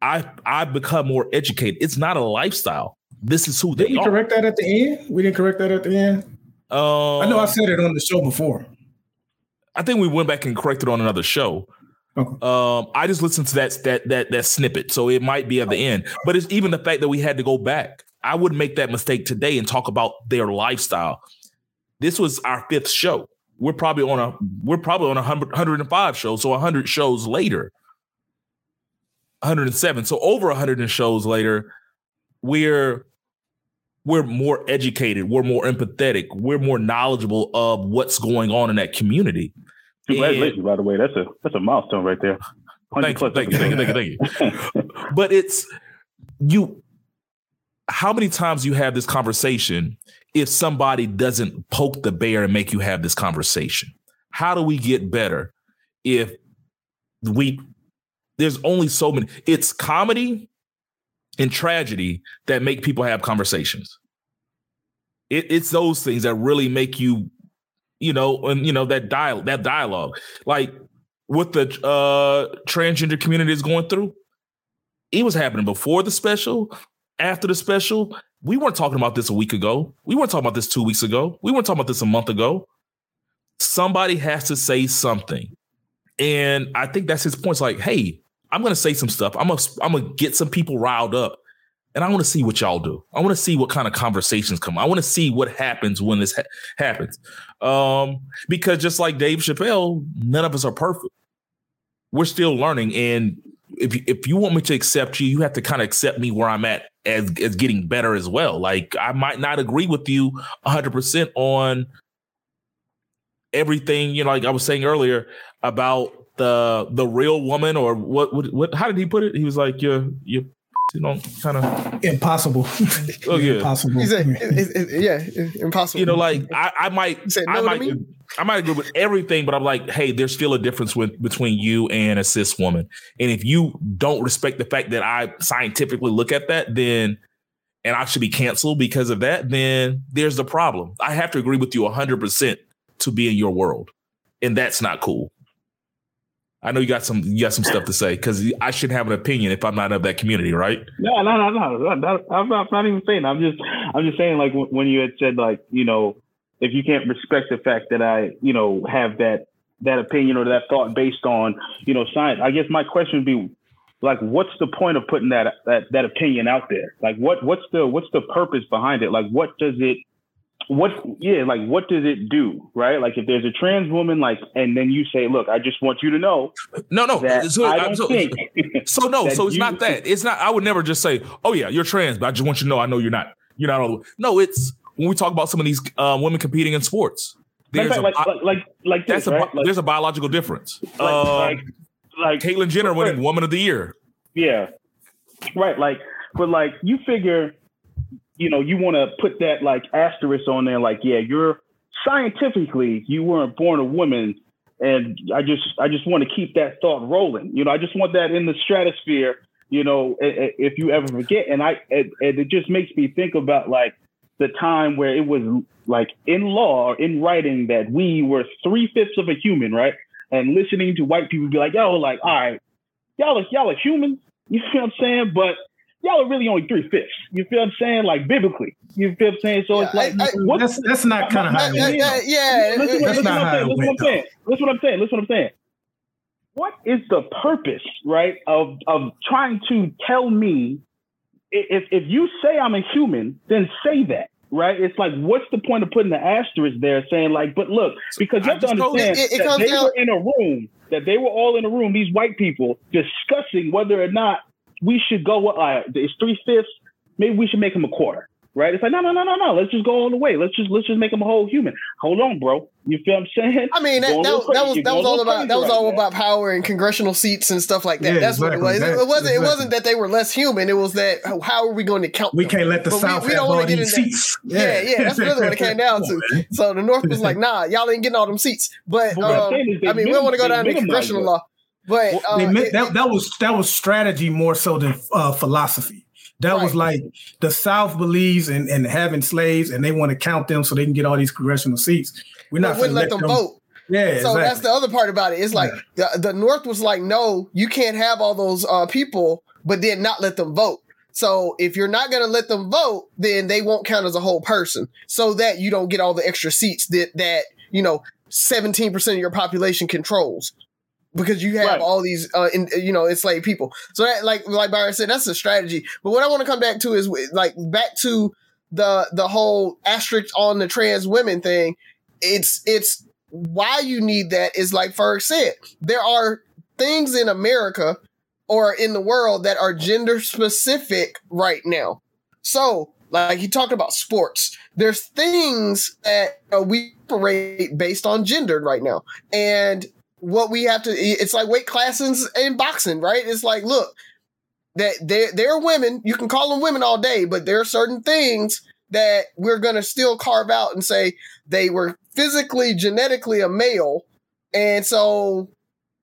Speaker 3: I I've become more educated. It's not a lifestyle. This is who
Speaker 2: did
Speaker 3: they
Speaker 2: we
Speaker 3: are.
Speaker 2: correct that at the end? We didn't correct that at the end.
Speaker 3: Um,
Speaker 2: I know I said it on the show before.
Speaker 3: I think we went back and corrected on another show. Okay. Um, I just listened to that that that that snippet, so it might be at the end. But it's even the fact that we had to go back. I would make that mistake today and talk about their lifestyle. This was our fifth show. We're probably on a we're probably on a 105 shows, so 100 shows later. 107. So over 100 shows later, we're we're more educated, we're more empathetic, we're more knowledgeable of what's going on in that community.
Speaker 4: Congratulations, and, by the way. That's a that's a milestone right there.
Speaker 3: Thank you, thank you, thank you, thank you, thank you. but it's you. How many times you have this conversation if somebody doesn't poke the bear and make you have this conversation? How do we get better if we? There's only so many. It's comedy and tragedy that make people have conversations. It, it's those things that really make you you know, and you know that dial that dialogue, like what the uh transgender community is going through. It was happening before the special, after the special. We weren't talking about this a week ago. We weren't talking about this two weeks ago. We weren't talking about this a month ago. Somebody has to say something. And I think that's his point. It's like, hey, I'm gonna say some stuff. I'm gonna I'm gonna get some people riled up and I want to see what y'all do. I want to see what kind of conversations come. I want to see what happens when this ha- happens. Um, because just like Dave Chappelle, none of us are perfect. We're still learning, and if you, if you want me to accept you, you have to kind of accept me where I'm at as as getting better as well. Like I might not agree with you 100 percent on everything. You know, like I was saying earlier about the the real woman or what what, what how did he put it? He was like, you're you're you know, kind of
Speaker 2: impossible.
Speaker 3: Oh yeah,
Speaker 2: impossible.
Speaker 1: He said, it, it, yeah, impossible.
Speaker 3: You know, like I, I might, I might, I might agree with everything, but I'm like, hey, there's still a difference with, between you and a cis woman, and if you don't respect the fact that I scientifically look at that, then and I should be canceled because of that, then there's the problem. I have to agree with you 100 percent to be in your world, and that's not cool. I know you got some you got some stuff to say because I should have an opinion if I'm not of that community, right?
Speaker 4: No, no, no, no. no I'm, not, I'm not even saying. I'm just I'm just saying like when you had said like you know if you can't respect the fact that I you know have that that opinion or that thought based on you know science, I guess my question would be like what's the point of putting that that that opinion out there? Like what what's the what's the purpose behind it? Like what does it what yeah like what does it do right like if there's a trans woman like and then you say look i just want you to know
Speaker 3: no no so, uh, I don't so, think so no so it's you, not that it's not i would never just say oh yeah you're trans but i just want you to know i know you're not you're not all no it's when we talk about some of these uh, women competing in sports
Speaker 4: there's like, a, like, like, like, like
Speaker 3: that's
Speaker 4: this,
Speaker 3: a,
Speaker 4: right? like,
Speaker 3: there's a biological difference like, uh, like, like Caitlyn Jenner winning woman of the year
Speaker 4: yeah right like but like you figure you know, you want to put that like asterisk on there, like, yeah, you're scientifically you weren't born a woman, and I just I just want to keep that thought rolling. You know, I just want that in the stratosphere. You know, if you ever forget, and I and it just makes me think about like the time where it was like in law, or in writing, that we were three fifths of a human, right? And listening to white people be like, yo, like, all right, y'all are y'all are humans. You feel what I'm saying? But y'all are really only three fifths. You feel what I'm saying? Like biblically. You feel what I'm saying? So yeah, it's like I,
Speaker 2: I, that's that's not kind of how it went.
Speaker 1: Yeah, yeah,
Speaker 2: listen, that's
Speaker 4: listen
Speaker 2: not how it
Speaker 4: went. Listen what I'm saying. Listen what I'm saying. What is the purpose, right, of of trying to tell me if if you say I'm a human, then say that right? It's like, what's the point of putting the asterisk there, saying like, but look, because you have to understand it, it that they down- were in a room, that they were all in a room, these white people discussing whether or not we should go. Uh, it's three fifths. Maybe we should make him a quarter. Right? It's like no, no, no, no, no. Let's just go all the way. Let's just let's just make him a whole human. Hold on, bro. You feel what I'm saying?
Speaker 1: I mean, that, that, that was that was all about that was all right about now. power and congressional seats and stuff like that. Yeah, That's exactly. what it was. That, it wasn't exactly. it wasn't that they were less human. It was that how are we going to count?
Speaker 2: We them? can't let the but South we, we have all these seats.
Speaker 1: Yeah. yeah, yeah. That's really what it came down to. So the North was like, nah, y'all ain't getting all them seats. But um, I mean, we don't want to go down to congressional law. But uh,
Speaker 2: meant, that that was that was strategy more so than uh, philosophy. That right. was like the South believes in, in having slaves, and they want to count them so they can get all these congressional seats. We're not
Speaker 1: going to let them, them vote.
Speaker 2: Yeah,
Speaker 1: so exactly. that's the other part about it. It's like yeah. the, the North was like, no, you can't have all those uh, people, but then not let them vote. So if you're not going to let them vote, then they won't count as a whole person, so that you don't get all the extra seats that that you know 17% of your population controls because you have right. all these uh in, you know enslaved people. So that like like byron said that's a strategy. But what i want to come back to is like back to the the whole asterisk on the trans women thing. It's it's why you need that is like Ferg said there are things in america or in the world that are gender specific right now. So like he talked about sports. There's things that uh, we operate based on gender right now. And what we have to it's like weight classes in boxing, right? It's like, look, that they're they're women, you can call them women all day, but there are certain things that we're gonna still carve out and say they were physically, genetically a male, and so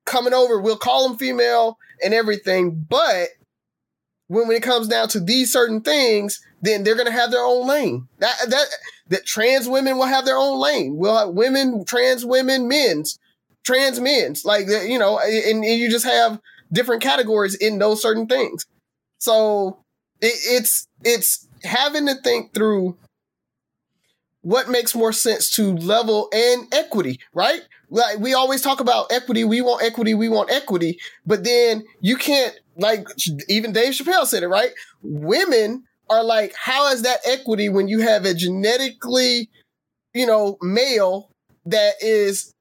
Speaker 1: coming over, we'll call them female and everything, but when, when it comes down to these certain things, then they're gonna have their own lane. That that that trans women will have their own lane. We'll have women, trans women, men's trans men's, like you know, and, and, you just have different categories in those certain things. So it, it's it's having to think through what makes more sense to level and equity, right? Like we always talk about equity, we want equity, we want equity, but then you can't like even Dave Chappelle said it, right? Women are like, how is that equity when you have a genetically, you know, male that is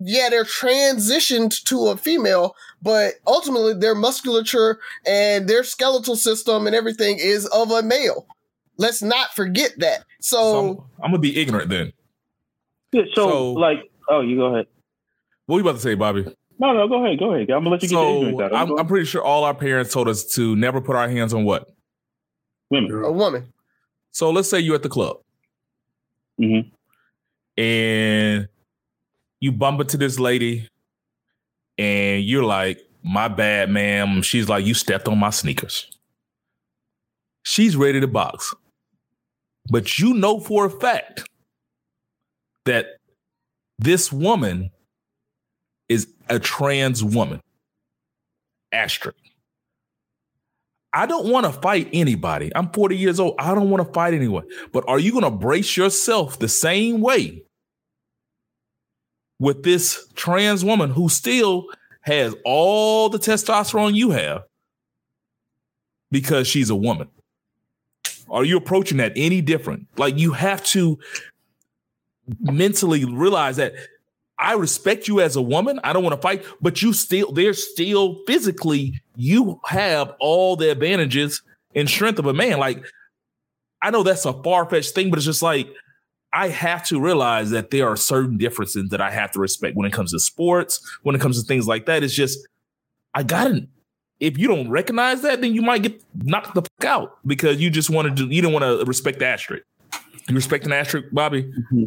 Speaker 1: yeah, they're transitioned to a female, but ultimately their musculature and their skeletal system and everything is of a male. Let's not forget that. So, so
Speaker 3: I'm, I'm, gonna be ignorant then.
Speaker 4: Yeah, so, so, like, oh, you go ahead.
Speaker 3: What are you about to say, Bobby?
Speaker 4: No, no, go ahead, go ahead. I'm gonna let you so, get ignorant.
Speaker 3: I'm, I'm pretty sure all our parents told us to never put our hands on what
Speaker 4: women.
Speaker 1: A woman.
Speaker 3: So let's say you're at the club,
Speaker 4: mm-hmm.
Speaker 3: and you bump into this lady and you're like, my bad, ma'am. She's like, you stepped on my sneakers. She's ready to box. But you know for a fact that This woman is a trans woman. Asterisk. I don't want to fight anybody. I'm 40 years old. I don't want to fight anyone. But are you going to brace yourself the same way with this trans woman who still has all the testosterone you have because she's a woman? Are you approaching that any different? Like you have to mentally realize that I respect you as a woman. I don't want to fight, but you still, there's still physically, you have all the advantages and strength of a man. Like, I know that's a far fetched thing, but it's just like, I have to realize that there are certain differences that I have to respect when it comes to sports, when it comes to things like that. It's just, I gotta, if you don't recognize that, then you might get knocked the fuck out because you just want to do, you don't want to respect the asterisk. You respect an asterisk, Bobby?
Speaker 1: Mm-hmm.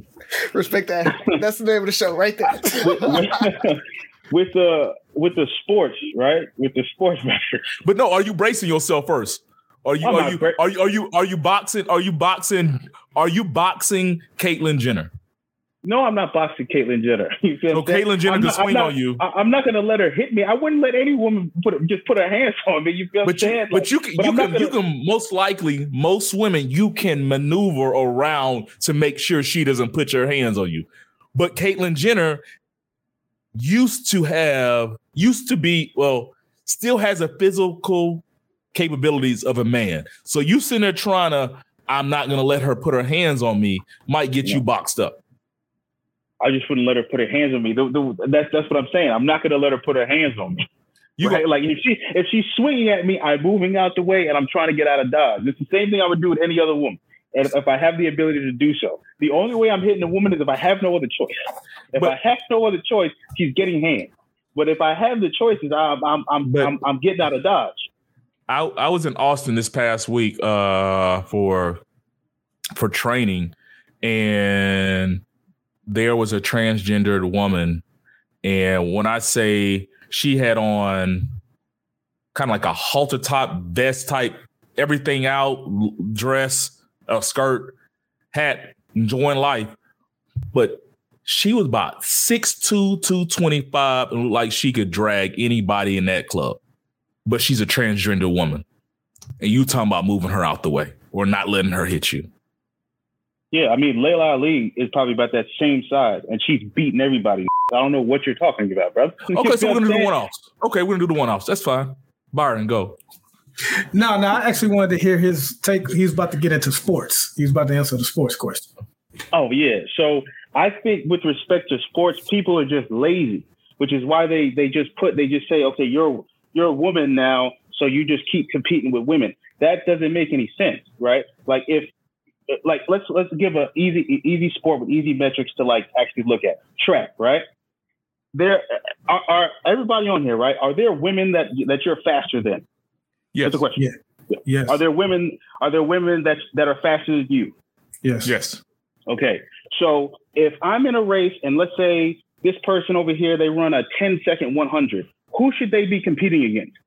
Speaker 1: Respect that. That's the name of the show right there.
Speaker 4: with, the with the sports, right? With the sports metric.
Speaker 3: But no, are you bracing yourself first? Are you are you, are you are you are you boxing? Are you boxing? Are you boxing Caitlyn Jenner?
Speaker 4: No, I'm not boxing Caitlyn Jenner.
Speaker 3: You so Caitlyn Jenner can swing
Speaker 4: not,
Speaker 3: on you.
Speaker 4: I, am not going to let her hit me. I wouldn't let any woman put just put her hands on me. You feel
Speaker 3: but
Speaker 4: you,
Speaker 3: like, but you can but you can, gonna, you can most likely most women you can maneuver around to make sure she doesn't put your hands on you. But Caitlyn Jenner used to have used to be well still has a physical capabilities of a man. So you sitting there trying to I'm not going to let her put her hands on me might get yeah. you boxed up.
Speaker 4: I just wouldn't let her put her hands on me. The, the, that's that's what I'm saying. I'm not going to let her put her hands on me. You right? like if she if she's swinging at me, I'm moving out the way and I'm trying to get out of dodge. It's the same thing I would do with any other woman. And if, if I have the ability to do so, the only way I'm hitting a woman is if I have no other choice. If but, I have no other choice, she's getting hands. But if I have the choices, I'm I'm I'm, but, I'm, I'm getting out of dodge.
Speaker 3: I, I was in Austin this past week uh, for for training, and there was a transgendered woman, and when I say she had on kind of like a halter top vest type, everything out, dress, a skirt, hat, enjoying life, but she was about 6'2", 225, and like she could drag anybody in that club. But she's a transgender woman. And you talking about moving her out the way or not letting her hit you.
Speaker 4: Yeah, I mean, Laila Ali is probably about that same size, and she's beating everybody. I don't know what you're talking about, bro.
Speaker 3: Okay, so we're gonna do the one offs. Okay, we're gonna do the one offs. That's fine. Byron, go.
Speaker 2: No, no, I actually wanted to hear his take. He's about to get into sports. He's about to answer the sports question.
Speaker 4: Oh yeah. So I think with respect to sports, people are just lazy, which is why they they just put they just say, okay, you're you're a woman now, so you just keep competing with women. That doesn't make any sense, right? Like if like let's let's give a easy easy sport with easy metrics to like actually look at. Track right? There are, are, everybody on here right? Are there women that that you're faster than?
Speaker 3: Yes.
Speaker 4: That's the question.
Speaker 2: Yeah. yes.
Speaker 4: Are there women are there women that that are faster than you?
Speaker 2: Yes.
Speaker 3: Yes.
Speaker 4: Okay. So if i'm in a race and let's say this person over here they run a 10 second 100 who should they be competing against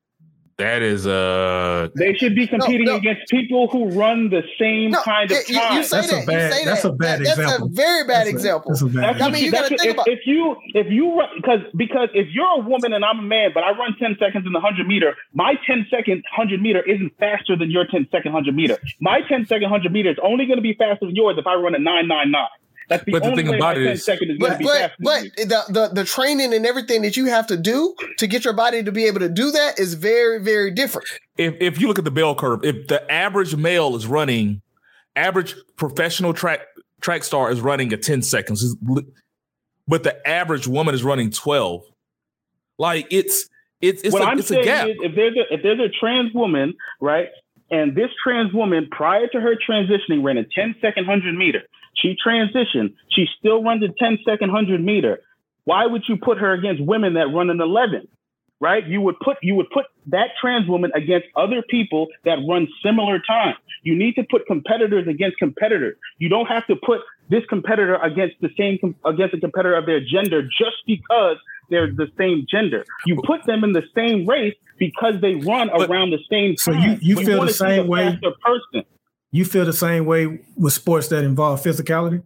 Speaker 3: that is uh
Speaker 4: They should be competing no, no. against people who run the same no, kind of time.
Speaker 1: You, you say that's that. A bad, you that's that. a bad that, example. That's a very bad that's example. A, that's a bad that's I mean, you got to think
Speaker 4: if,
Speaker 1: about
Speaker 4: if you if you run because because if you're a woman and I'm a man, but I run 10 seconds in the 100 meter, my 10 second 100 meter isn't faster than your 10 second 100 meter. My 10 second 100 meter is only going to be faster than yours if I run a 999. That's the but the thing about it is, is
Speaker 1: but, but, but the, the the training and everything that you have to do to get your body to be able to do that is very very different.
Speaker 3: If if you look at the bell curve, if the average male is running, average professional track track star is running at ten seconds, but the average woman is running twelve. Like it's it's it's,
Speaker 4: what
Speaker 3: a,
Speaker 4: I'm
Speaker 3: it's
Speaker 4: saying
Speaker 3: a gap.
Speaker 4: Is if there's a if there's a trans woman, right, and this trans woman prior to her transitioning ran a 10 second 100 meter she transitioned. She still runs a 10 second 100 meter. Why would you put her against women that run an 11? Right? You would put you would put that trans woman against other people that run similar time. You need to put competitors against competitors. You don't have to put this competitor against the same against a competitor of their gender just because they're the same gender. You put them in the same race because they run but, around the same time.
Speaker 2: So you, you feel the same way
Speaker 4: person.
Speaker 2: You feel the same way with sports that involve physicality?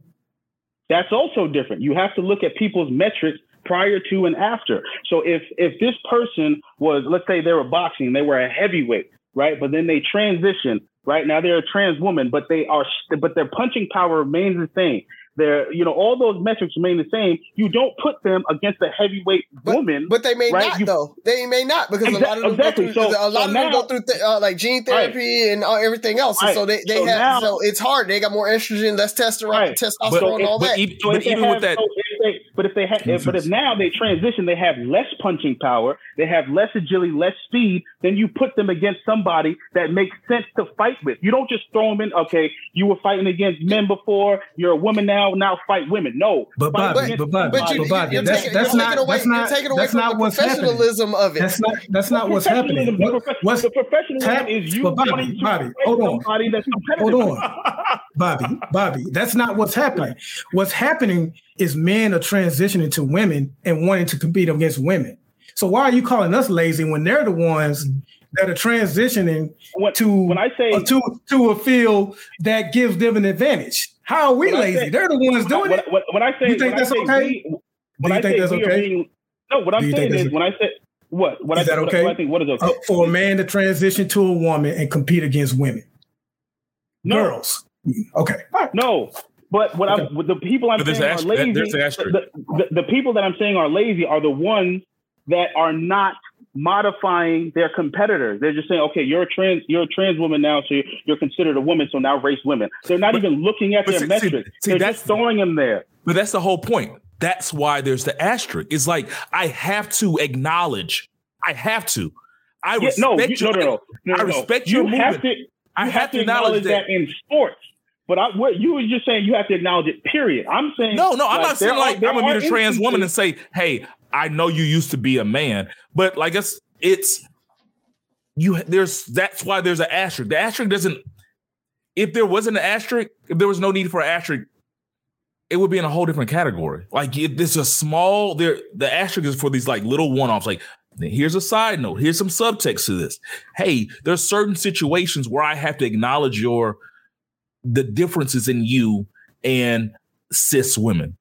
Speaker 4: That's also different. You have to look at people's metrics prior to and after. So if if this person was, let's say they were boxing, they were a heavyweight, right? But then they transition, right? Now they're a trans woman, but they are, but their punching power remains the same. They're, you know, all those metrics remain the same. You don't put them against a heavyweight
Speaker 1: but,
Speaker 4: woman,
Speaker 1: but they may
Speaker 4: right?
Speaker 1: not
Speaker 4: You-
Speaker 1: though. They may not because
Speaker 4: Exactly-
Speaker 1: a lot of them
Speaker 4: exactly.
Speaker 1: go through,
Speaker 4: So-
Speaker 1: a lot
Speaker 4: so
Speaker 1: of them go through th- uh, like gene therapy and uh, everything else, and
Speaker 4: Right.
Speaker 1: so they they
Speaker 4: So
Speaker 1: have
Speaker 4: now-
Speaker 1: so it's hard. They got more estrogen, less testosterone,
Speaker 4: Right.
Speaker 1: testosterone,
Speaker 3: But,
Speaker 1: and all
Speaker 3: but,
Speaker 1: that.
Speaker 3: even,
Speaker 4: So
Speaker 3: but
Speaker 4: if they
Speaker 3: even with that,
Speaker 4: so if they, but if they have, if, but if now they transition, they have less punching power, they have less agility, less speed. Then you put them against somebody that makes sense to fight with. You don't just throw them in. Okay, you were fighting against men before. You're a woman now. Now fight women. No,
Speaker 2: But Bobby, but Bobby,
Speaker 1: but you,
Speaker 2: Bobby,
Speaker 1: you're
Speaker 2: that's
Speaker 1: taking,
Speaker 2: that's not
Speaker 1: away,
Speaker 2: that's not
Speaker 1: taking away
Speaker 2: that's
Speaker 1: from
Speaker 2: not what's happening.
Speaker 1: professionalism of it.
Speaker 2: That's not that's not what's happening. What, what's
Speaker 4: the professionalism is you
Speaker 2: but Bobby,
Speaker 4: wanting to
Speaker 2: Bobby, hold on.
Speaker 4: somebody that's competitive.
Speaker 2: Hold on, Bobby, Bobby. That's not what's happening. What's happening is men are transitioning to women and wanting to compete against women. So why are you calling us lazy when they're the ones that are transitioning
Speaker 4: When,
Speaker 2: to
Speaker 4: when I say
Speaker 2: to to a field that gives them an advantage? How are we lazy?
Speaker 4: say-
Speaker 2: they're the ones doing
Speaker 4: when,
Speaker 2: it.
Speaker 4: when, when I say
Speaker 2: You think
Speaker 4: when
Speaker 2: that's
Speaker 4: say
Speaker 2: okay?
Speaker 4: we-
Speaker 2: Do
Speaker 4: when
Speaker 2: you
Speaker 4: I
Speaker 2: think that's okay?
Speaker 4: being- no, what I'm saying is when I say what what
Speaker 2: Is
Speaker 4: I
Speaker 2: that
Speaker 4: what,
Speaker 2: okay?
Speaker 4: what I think what is okay?
Speaker 2: Uh, for a man to transition to a woman and compete against women,
Speaker 4: no,
Speaker 2: girls. Okay, All right.
Speaker 4: no. But what I'm with the people I'm saying
Speaker 3: an
Speaker 4: are lazy.
Speaker 3: there's an asterisk.
Speaker 4: The, the, the people that I'm saying are lazy are the ones that are not modifying their competitors. They're just saying, okay, you're a trans, you're a trans woman now, so you're, you're considered a woman, so now race women. They're not
Speaker 3: But-
Speaker 4: even looking at their
Speaker 3: see- see-
Speaker 4: metrics.
Speaker 3: see,
Speaker 4: They're
Speaker 3: that's-
Speaker 4: just throwing them there.
Speaker 3: But that's the whole point. That's why there's the asterisk. It's like I have to acknowledge. I have to. I
Speaker 4: Yeah,
Speaker 3: respect
Speaker 4: no, you,
Speaker 3: your,
Speaker 4: no, no, no, no.
Speaker 3: I
Speaker 4: no.
Speaker 3: respect
Speaker 4: you
Speaker 3: your
Speaker 4: have
Speaker 3: movement.
Speaker 4: to.
Speaker 3: I
Speaker 4: you
Speaker 3: have to acknowledge that.
Speaker 4: in sports. But I, what you were just saying, you have to acknowledge it. Period. I'm saying
Speaker 3: No, no, I'm
Speaker 4: like,
Speaker 3: not saying like
Speaker 4: are-
Speaker 3: I'm gonna meet a trans woman and say, "Hey, I know you used to be a man," but like it's it's you. There's that's why there's an asterisk. The asterisk doesn't. If there wasn't an asterisk, if there was no need for an asterisk, it would be in a whole different category. Like if there's a small there, the asterisk is for these like little one-offs. Like here's a side note. Here's some subtext to this. Hey, there's certain situations where I have to acknowledge your the differences in you and cis women.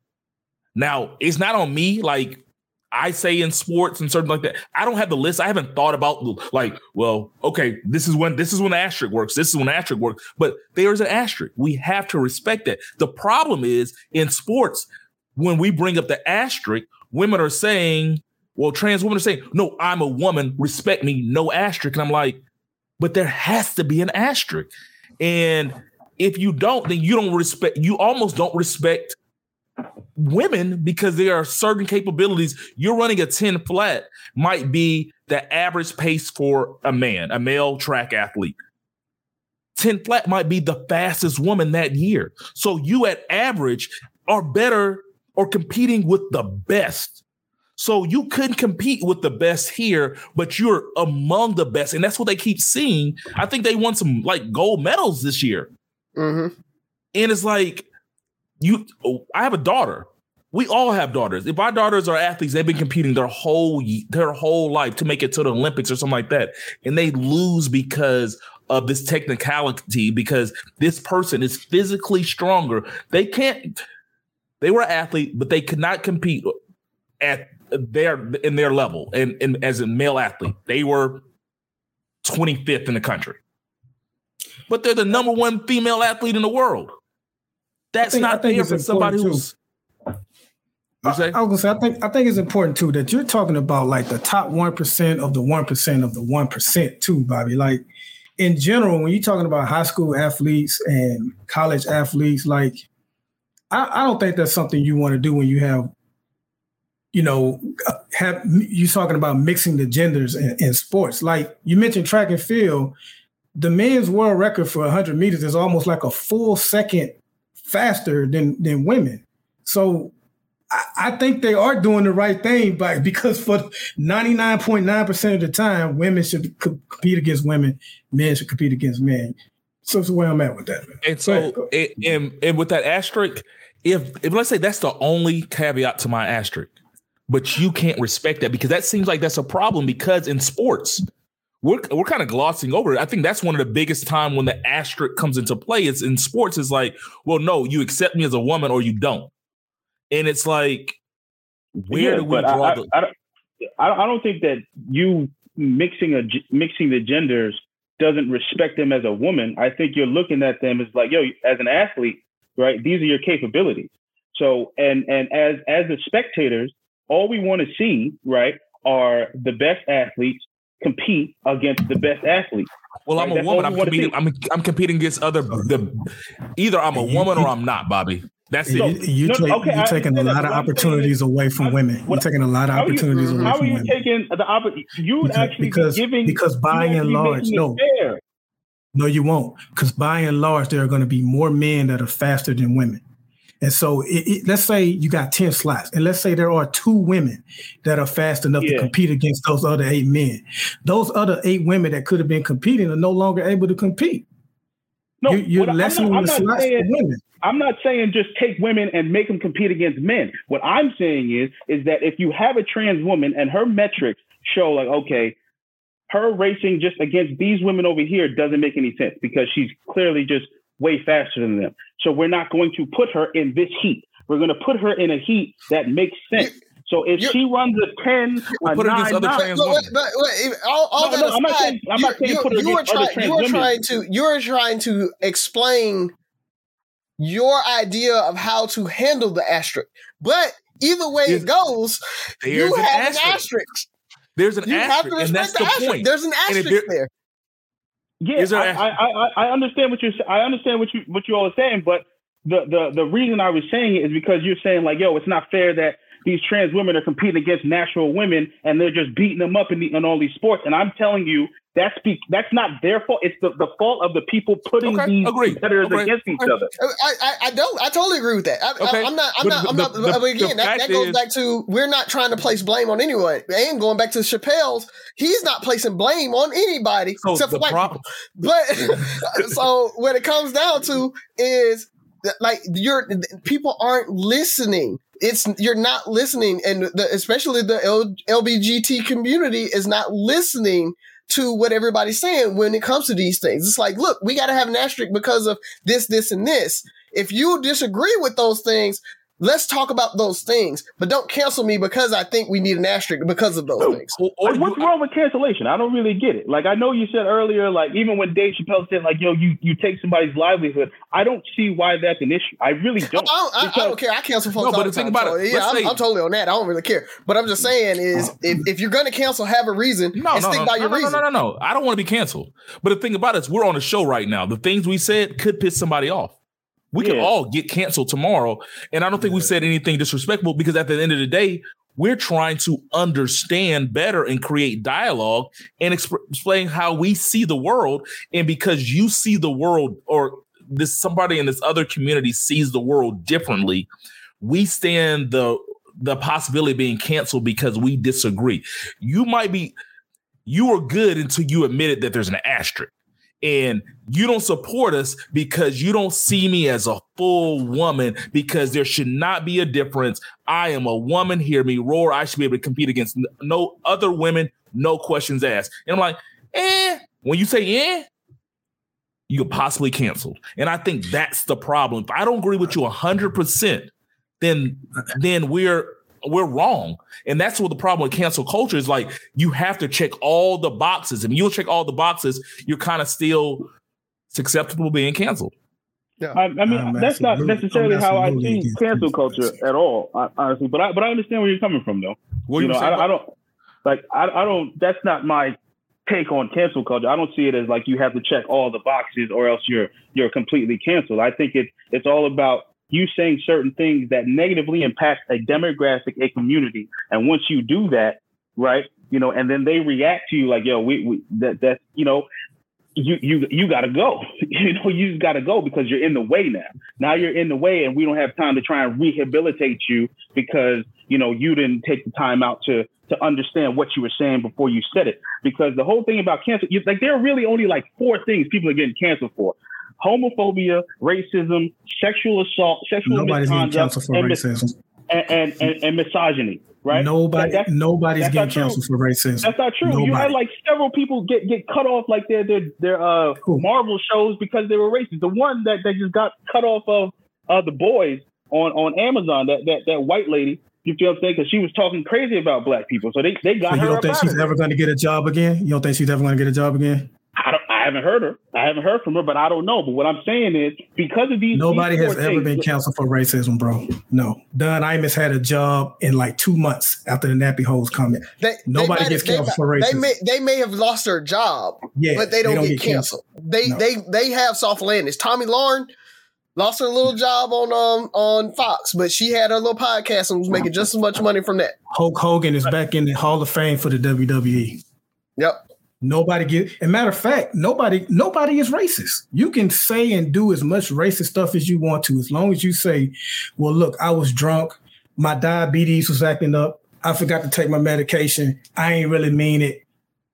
Speaker 3: Now, it's not on me. Like I say in sports and certain like that. I don't have the list. I haven't thought about like, well, okay, this is when this is when the asterisk works. This is when the asterisk works. But there's an asterisk. We have to respect that. The problem is in sports, when we bring up the asterisk, women are saying, well, trans women are saying, no, I'm a woman, respect me, no asterisk. And I'm like, but there has to be an asterisk. And if you don't, then you don't respect, you almost don't respect women because there are certain capabilities. You're running a 10 flat might be the average pace for a man, a male track athlete. 10 flat might be the fastest woman that year. So you at average are better or competing with the best. So you couldn't compete with the best here, but you're among the best. And that's what they keep seeing. I think they won some like gold medals this year.
Speaker 1: Mm-hmm.
Speaker 3: And it's like, you, oh, I have a daughter. We all have daughters. If our daughters are athletes, they've been competing their whole their whole life to make it to the Olympics or something like that, and they lose because of this technicality. Because this person is physically stronger. They can't. They were an athlete, but they could not compete at their in their level and, and as a male athlete. They were 25th in the country, but they're the number one female athlete in the world. That's
Speaker 2: think-
Speaker 3: not fair for somebody
Speaker 2: important,
Speaker 3: who's.
Speaker 2: I. I was gonna say, I think I think it's important too that you're talking about like the top one percent of the one percent of the one percent too, Bobby. Like in general, when you're talking about high school athletes and college athletes, like I, I don't think that's something you want to do when you have, you know, have you talking about mixing the genders in, in sports. Like you mentioned track and field, the men's world record for 100 meters is almost like a full second faster than than women. So I, I think they are doing the right thing, but because for 99.9% of the time, women should co- compete against women, men should compete against men. So that's where I'm at with that. Man.
Speaker 3: And so,
Speaker 2: ahead, go-
Speaker 3: and, and and with that asterisk, if if let's say that's the only caveat to my asterisk, but you can't respect that because that seems like that's a problem because in sports, we're we're kind of glossing over it. I think that's one of the biggest time when the asterisk comes into play. It's in sports. It's like, well, no, you accept me as a woman or you don't. and it's like, where
Speaker 4: Yeah,
Speaker 3: do we draw
Speaker 4: I,
Speaker 3: the?
Speaker 4: I, I, don't- I I don't think that you mixing a mixing the genders doesn't respect them as a woman. I think you're looking at them as like, yo, as an athlete, right? These are your capabilities. So, and and as as the spectators, all we want to see, right, are the best athletes compete against the best athletes.
Speaker 3: well, I'm a
Speaker 4: that's
Speaker 3: woman. I'm competing. I'm I'm competing against other. The either I'm a
Speaker 2: You-
Speaker 3: woman or I'm not, Bobby. That's
Speaker 2: you,
Speaker 3: it.
Speaker 2: You
Speaker 4: no,
Speaker 2: take,
Speaker 4: okay,
Speaker 2: you're taking a lot of
Speaker 4: what saying
Speaker 2: opportunities
Speaker 4: is-
Speaker 2: away from
Speaker 4: what-
Speaker 2: women. You're taking a lot of
Speaker 4: How are you,
Speaker 2: opportunities away
Speaker 4: how are you taking the opportunity? You would
Speaker 2: Because-
Speaker 4: actually
Speaker 2: because-
Speaker 4: be giving
Speaker 2: because by and large, no.
Speaker 4: fair.
Speaker 2: No, you won't, because by and large, there are going to be more men that are faster than women. And so, it, it, let's say you got 10 slots, and let's say there are two women that are fast enough to compete against those other eight men. Those other eight women that could have been competing are no longer able to compete.
Speaker 4: No,
Speaker 2: you, you're
Speaker 4: I- I'm not-
Speaker 2: lessening
Speaker 4: I'm
Speaker 2: the
Speaker 4: not
Speaker 2: slots
Speaker 4: saying-
Speaker 2: for women.
Speaker 4: I'm not saying just take women and make them compete against men. What I'm saying is, is that if you have a trans woman and her metrics show like, okay, her racing just against these women over here doesn't make any sense because she's clearly just way faster than them. So we're not going to put her in this heat. We're going to put her in a heat that makes sense. So if she runs a 10,
Speaker 3: We'll
Speaker 4: a
Speaker 3: put
Speaker 4: 9,
Speaker 3: other
Speaker 4: nine-
Speaker 3: trans
Speaker 1: But,
Speaker 3: women.
Speaker 1: but, but wait, all, all
Speaker 4: No,
Speaker 1: that
Speaker 4: no, I'm not
Speaker 1: aside,
Speaker 4: saying- I'm not
Speaker 1: you-
Speaker 4: saying
Speaker 1: you,
Speaker 4: put her
Speaker 1: you were
Speaker 4: against other
Speaker 1: trying,
Speaker 4: trans
Speaker 1: you were
Speaker 4: women.
Speaker 1: trying to you were trying to explain your idea of how to handle the asterisk. But either way
Speaker 3: There's-
Speaker 1: it goes,
Speaker 3: There's
Speaker 1: you
Speaker 3: an
Speaker 1: have
Speaker 3: asterisk.
Speaker 1: an asterisk.
Speaker 3: There's an
Speaker 1: You
Speaker 3: asterisk,
Speaker 1: to
Speaker 3: and that's
Speaker 1: respect
Speaker 3: the
Speaker 1: the asterisk.
Speaker 3: point.
Speaker 1: There's an asterisk
Speaker 3: there-
Speaker 1: there.
Speaker 4: Yeah,
Speaker 3: Is there
Speaker 4: I, I, I understand what you're. I understand what you what you all are saying, but the, the the reason I was saying it is because you're saying like, yo, it's not fair that these trans women are competing against natural women and they're just beating them up in, the, in all these sports. And I'm telling you, that's be, that's not their fault. It's the, the fault of the people putting
Speaker 3: Okay,
Speaker 4: these
Speaker 3: agreed,
Speaker 4: competitors
Speaker 3: agreed,
Speaker 4: against each other.
Speaker 1: I, I, I don't. I totally agree with that. I,
Speaker 3: Okay.
Speaker 1: I, am not. I'm
Speaker 3: But
Speaker 1: not. I'm
Speaker 3: the-
Speaker 1: not.
Speaker 3: the-
Speaker 1: but
Speaker 3: the
Speaker 1: again, that, that goes
Speaker 3: is-
Speaker 1: back to we're not trying to place blame on anyone. And going back to Chappelle's, he's not placing blame on anybody
Speaker 3: So
Speaker 1: except for white
Speaker 3: pro-
Speaker 1: people. But so what it comes down to is that, like you're people aren't listening. It's you're not listening, and the, especially the L, LBGT community is not listening to what everybody's saying when it comes to these things. It's like, look, we got to have an asterisk because of this, this, and this. If you disagree with those things, let's talk about those things. But don't cancel me because I think we need an asterisk because of those things.
Speaker 3: Or, or
Speaker 4: Like, what's
Speaker 3: you-
Speaker 4: wrong with cancellation? I don't really get it. Like I know you said earlier, like even when Dave Chappelle said, like, yo, you you take somebody's livelihood. I don't see why that's an issue. I really don't.
Speaker 1: don't, I, I
Speaker 4: Because-
Speaker 1: don't care. I cancel folks
Speaker 3: No, but
Speaker 1: all
Speaker 3: the
Speaker 1: the
Speaker 3: thing
Speaker 1: time.
Speaker 3: about
Speaker 1: So,
Speaker 3: it,
Speaker 1: yeah, I'm,
Speaker 3: say-
Speaker 1: I'm totally on that. I don't really care. But I'm just saying is uh, if, if you're going to cancel, have a reason
Speaker 3: No,
Speaker 1: and
Speaker 3: no,
Speaker 1: stick
Speaker 3: no,
Speaker 1: by
Speaker 3: no,
Speaker 1: your
Speaker 3: no,
Speaker 1: reason.
Speaker 3: no, no, no. I don't want to be canceled. But the thing about it is, we're on a show right now. The things we said could piss somebody off. We could all get canceled tomorrow, and I don't think we said anything disrespectful because at the end of the day, we're trying to understand better and create dialogue and exp- explain how we see the world. And because you see the world, or this somebody in this other community sees the world differently, we stand the the possibility of being canceled because we disagree. You might be you are good until you admitted that there's an asterisk. And you don't support us because you don't see me as a full woman because there should not be a difference. I am a woman, hear me roar. I should be able to compete against no other women, no questions asked. And I'm like, eh, when you say eh, you could possibly cancel. And I think that's the problem. If I don't agree with you 100%, then then we're we're wrong. And that's what the problem with cancel culture is like you have to check all the boxes. And you don't check all the boxes, you're kind of still susceptible to being canceled.
Speaker 4: I, I mean,
Speaker 2: I'm
Speaker 4: that's not necessarily how I
Speaker 2: absolutely
Speaker 4: see cancel
Speaker 2: cancel
Speaker 4: culture at all, honestly. But I, but I understand where you're coming from, though.
Speaker 3: What
Speaker 4: you
Speaker 3: you
Speaker 4: know. I, I don't like. I, I don't. That's not my take on cancel culture. I don't see it as like you have to check all the boxes or else you're you're completely canceled. I think it's it's all about you saying certain things that negatively impact a demographic, a community, and once you do that, right, you know, and then they react to you like, yo, we, we that that's you know. You you you gotta go. You know you just gotta go because you're in the way now. Now you're in the way, and we don't have time to try and rehabilitate you because you know you didn't take the time out to to understand what you were saying before you said it. Because the whole thing about cancer, you, like there are really only like four things people are getting canceled for: homophobia, racism, sexual assault, sexual
Speaker 2: Nobody's getting
Speaker 4: misconduct,
Speaker 2: canceled for
Speaker 4: and,
Speaker 2: racism.
Speaker 4: and, and, and, and misogyny. Right?
Speaker 2: Nobody,
Speaker 4: That- that's-
Speaker 2: nobody's
Speaker 4: that's
Speaker 2: getting canceled for racism.
Speaker 4: That's not true. You had like several people get get cut off like their their their uh
Speaker 2: Who?
Speaker 4: Marvel shows because they were racist. The one that that just got cut off of uh the boys on on Amazon. That that that white lady. You feel what I'm saying? Because she was talking crazy about black people, so they they got
Speaker 2: So you don't think she's ever going to get a job again? You don't think she's ever going to get a job again?
Speaker 4: I haven't heard her. I haven't heard from her, but I don't know. But what I'm saying is because of these.
Speaker 2: Nobody
Speaker 4: these
Speaker 2: has ever
Speaker 4: things-
Speaker 2: been canceled for racism, bro. No. Don Imus had a job in like two months after the nappy holes comment.
Speaker 1: They,
Speaker 2: Nobody
Speaker 1: they
Speaker 2: gets
Speaker 1: they,
Speaker 2: canceled for
Speaker 1: They may they may have lost their job,
Speaker 2: Yeah,
Speaker 1: but they don't, get, canceled. They
Speaker 2: No.
Speaker 1: they they have soft landings. Tomi Lahren lost her little job on um on Fox, but she had her little podcast and was making just as much money from that.
Speaker 2: Hulk Hogan is back in the Hall of Fame for the WWE.
Speaker 1: Yep.
Speaker 2: Nobody get. And matter of fact, nobody nobody is racist. You can say and do as much racist stuff as you want to, as long as you say, "Well, look, I was drunk, my diabetes was acting up, I forgot to take my medication, I ain't really mean it."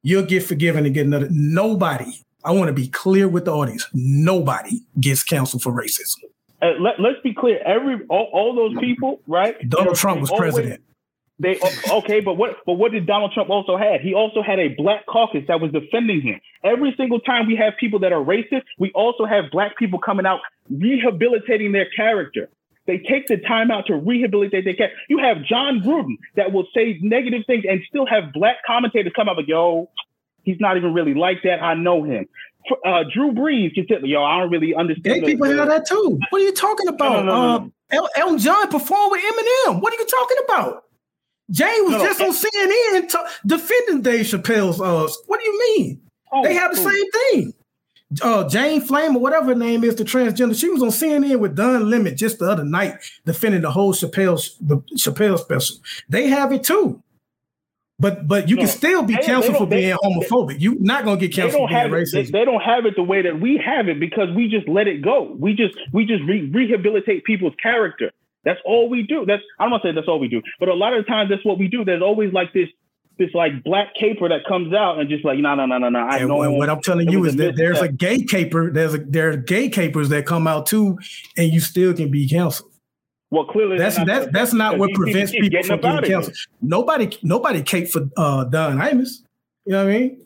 Speaker 2: You'll get forgiven and get another. Nobody. I want to be clear with the audience. Nobody gets canceled for racism.
Speaker 4: Uh, let, let's be clear. Every all, all those people, right?
Speaker 2: Donald Trump was
Speaker 4: always-
Speaker 2: president.
Speaker 4: They okay, but what? But what did Donald Trump also had? He also had a black caucus that was defending him. Every single time we have people that are racist, we also have black people coming out rehabilitating their character. They take the time out to rehabilitate their character. You have Jon Gruden that will say negative things and still have black commentators come up like, "Yo, he's not even really like that. I know him." Uh, Drew Brees can say, "Yo, I don't really understand."
Speaker 2: Gay people have that too. What are you talking about?
Speaker 4: no, no, no,
Speaker 2: Uh, El- Elton John performed with Eminem. What are you talking about? Jay was
Speaker 4: No,
Speaker 2: just on CNN t- defending Dave Chappelle's. Uh, what do you mean?
Speaker 4: Oh,
Speaker 2: they have the
Speaker 4: cool.
Speaker 2: same thing. Uh, Jane Flame or whatever her name is, the transgender. She was on CNN with Don Lemon just the other night defending the whole Chappelle the Chappelle special. They have it too. But but you
Speaker 4: No,
Speaker 2: can still be canceled for
Speaker 4: don't- they-
Speaker 2: being homophobic. You're not gonna get canceled for being
Speaker 4: it. They,
Speaker 2: racist.
Speaker 4: they don't have it the way that we have it because we just let it go. We just we just re- rehabilitate people's character. That's all we do. That's I don't want to say that's all we do, but a lot of times that's what we do. There's always like this this like black caper that comes out and just like no no no no no. I
Speaker 2: And
Speaker 4: know
Speaker 2: what- what I'm telling you is that there's a gay caper. There's a there are gay capers that come out too, and you still can be canceled.
Speaker 4: well clearly
Speaker 2: That's
Speaker 4: they're
Speaker 2: that's that's not what prevents people from getting canceled. Nobody nobody cape for uh Don Imus. You know what I mean?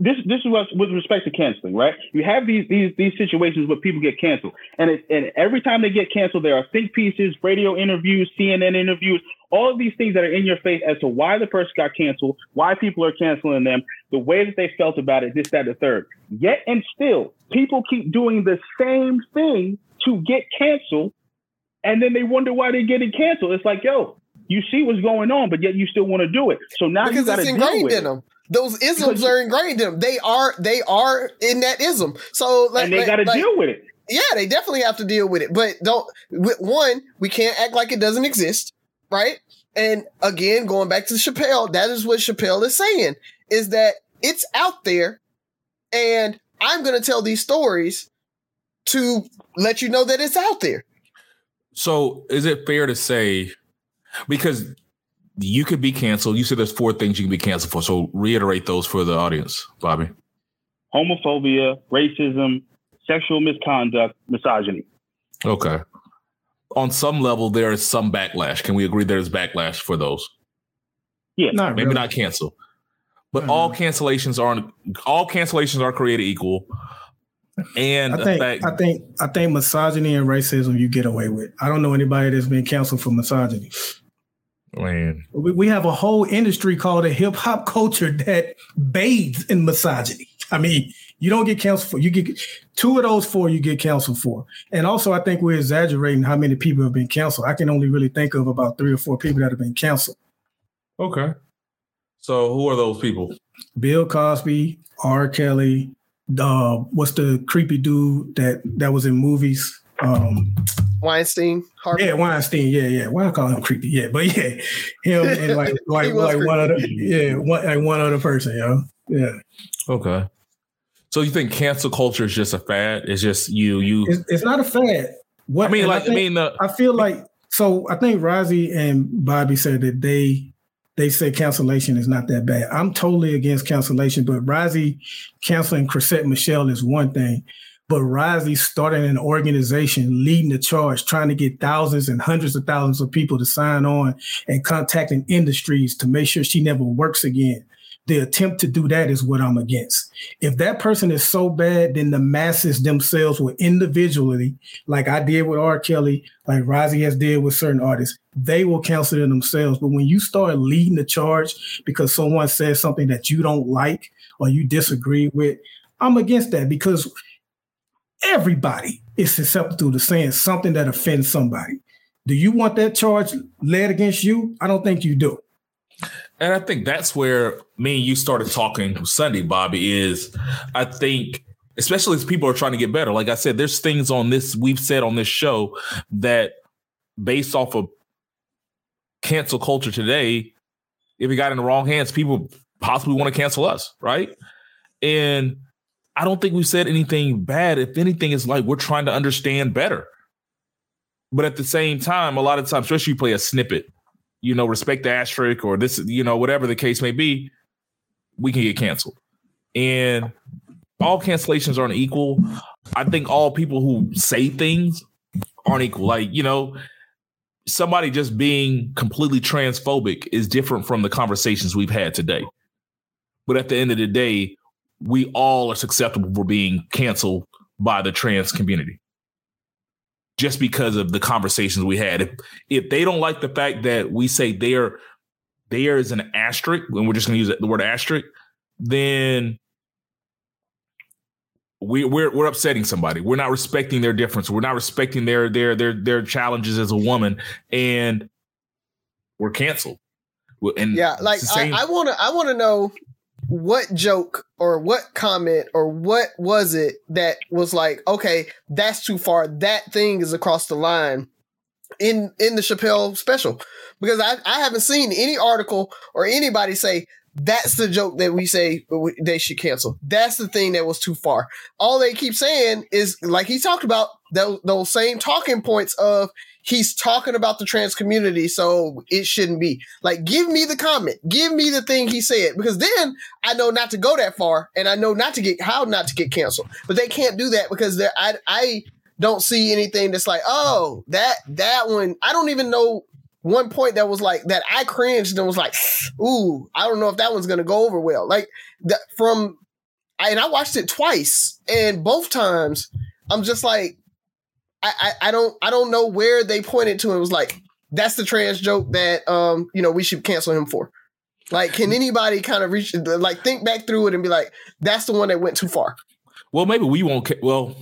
Speaker 4: This this is what with respect to canceling, right? You have these these these situations where people get canceled, and it, and every time they get canceled, there are think pieces, radio interviews, CNN interviews, all of these things that are in your face as to why the person got canceled, why people are canceling them, the way that they felt about it, this, that, the third. Yet and still, people keep doing the same thing to get canceled, and then they wonder why they're getting canceled. It's like, yo, you see what's going on, but yet you still want to do it. So now you got to deal with
Speaker 1: in
Speaker 4: it.
Speaker 1: them. Those isms
Speaker 4: Because-
Speaker 1: are ingrained in them. They are they are in that ism. So like,
Speaker 4: and they got to
Speaker 1: like-
Speaker 4: deal with it.
Speaker 1: yeah, they definitely have to deal with it. But don't with one, we can't act like it doesn't exist, right? And again, going back to Chappelle, that is what Chappelle is saying is that it's out there, and I'm going to tell these stories to let you know that it's out there.
Speaker 3: So is it fair to say because you could be canceled? You said there's four things you can be canceled for. So reiterate those for the audience, Bobby.
Speaker 4: homophobia, racism, sexual misconduct, misogyny.
Speaker 3: Okay. On some level, there is some backlash. Can we agree there's backlash for those?
Speaker 2: Not
Speaker 3: Maybe
Speaker 2: really.
Speaker 3: not cancel, but
Speaker 2: Mhm.
Speaker 3: all cancellations aren't. All cancellations are created equal. And
Speaker 2: I think
Speaker 3: fact,
Speaker 2: I think I think misogyny and racism you get away with. I don't know anybody that's been canceled for misogyny.
Speaker 3: Man,
Speaker 2: We, we have a whole industry called a hip hop culture that bathes in misogyny. I mean, you don't get canceled for you get two of those four you get canceled for. And also I think we're exaggerating how many people have been canceled. I can only really think of about three or four people that have been canceled.
Speaker 3: okay. So who are those people?
Speaker 2: Bill Cosby, R. Kelly, uh, what's the creepy dude that that was in movies? Um,
Speaker 1: Weinstein, Harvey.
Speaker 2: yeah, Weinstein. Yeah, yeah. Why I call him creepy? Yeah, but yeah, him and like like
Speaker 1: He was
Speaker 2: like one other
Speaker 1: creepy.
Speaker 2: yeah one like one other person. Yo, yeah.
Speaker 3: Okay. So you think cancel culture is just a fad? It's just you, you.
Speaker 2: It's, it's not a fad. What
Speaker 3: I mean, like, I,
Speaker 2: think-
Speaker 3: mean, uh,
Speaker 2: I feel like so. I think Rozzy and Bobby said that they they say cancellation is not that bad. I'm totally against cancellation, but Rozzy canceling Chrisette Michele is one thing. But Rozzy starting an organization, leading the charge, trying to get thousands and hundreds of thousands of people to sign on and contacting industries to make sure she never works again. the attempt to do that is what I'm against. If that person is so bad, then the masses themselves will individually, like I did with R. Kelly, like Rozzy has did with certain artists, they will cancel it themselves. But when you start leading the charge because someone says something that you don't like or you disagree with, I'm against that because everybody is susceptible to saying something that offends somebody. Do you want that charge led against you? I don't think you do.
Speaker 3: And I think that's where me and you started talking Sunday, Bobby, is I think, especially as people are trying to get better, like I said, there's things on this, we've said on this show that based off of cancel culture today, if we got in the wrong hands, people possibly want to cancel us, right? And I don't think we said anything bad. If anything, it's like we're trying to understand better. But at the same time, a lot of times, especially you play a snippet, you know, respect the asterisk or this, you know, whatever the case may be, we can get canceled. And all cancellations aren't equal. I think all people who say things aren't equal. Like, you know, somebody just being completely transphobic is different from the conversations we've had today. But at the end of the day, we all are susceptible for being canceled by the trans community just because of the conversations we had. If, if they don't like the fact that we say there there is an asterisk, and we're just going to use the word asterisk, then we, we're we're upsetting somebody. We're not respecting their difference. We're not respecting their their their their challenges as a woman, and we're canceled.
Speaker 1: And yeah, like I want to I want to know what joke or what comment or what was it that was like, okay, that's too far. That thing is across the line in in the Chappelle special because I, I haven't seen any article or anybody say that's the joke that we say they should cancel. That's the thing that was too far. All they keep saying is like he talked about those, those same talking points of he's talking about the trans community, so it shouldn't be. Like, give me the comment, give me the thing he said, because then I know not to go that far, and I know not to get how not to get canceled. But they can't do that because they I I don't see anything that's like, oh, that that one. I don't even know one point that was like that I cringed and was like, ooh, I don't know if that one's gonna go over well. Like that from, and I watched it twice, and both times I'm just like, I, I, don't I don't know where they pointed to. It was like that's the trans joke that um you know we should cancel him for. Like, can anybody kind of reach like think back through it and be like, that's the one that went too far?
Speaker 3: Well, maybe we won't. Well,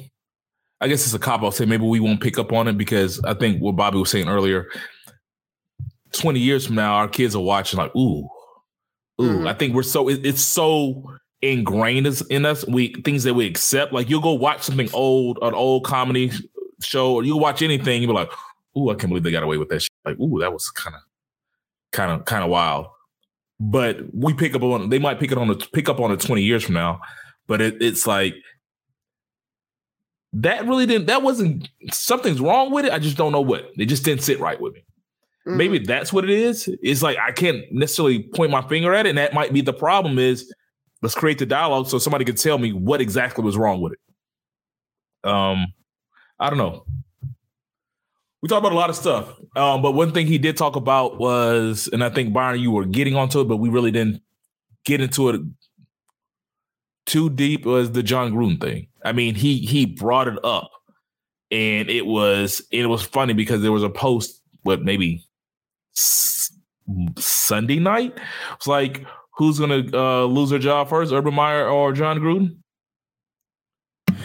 Speaker 3: I guess it's a cop. I'll say maybe we won't pick up on it because I think what Bobby was saying earlier. Twenty years from now, our kids are watching like, ooh, ooh. Mm-hmm. I think we're so it, it's so ingrained in us. We things that we accept. Like you'll go watch something old, an old comedy show or you watch anything, you be like, "Ooh, I can't believe they got away with that." Shit. Like, "Ooh, that was kind of, kind of, kind of wild." But we pick up on they might pick it on the pick up on it twenty years from now, but it, it's like that really didn't. That wasn't something's wrong with it. I just don't know what. It just didn't sit right with me. Mm-hmm. Maybe that's what it is. It's like I can't necessarily point my finger at it, and that might be the problem. Is let's create the dialogue so somebody can tell me what exactly was wrong with it. Um, I don't know. We talked about a lot of stuff, um, but one thing he did talk about was, and I think Byron, you were getting onto it, but we really didn't get into it too deep. Was the Jon Gruden thing? I mean, he he brought it up, and it was it was funny because there was a post, what maybe s- Sunday night. It's like, who's gonna uh, lose their job first, Urban Meyer or Jon Gruden?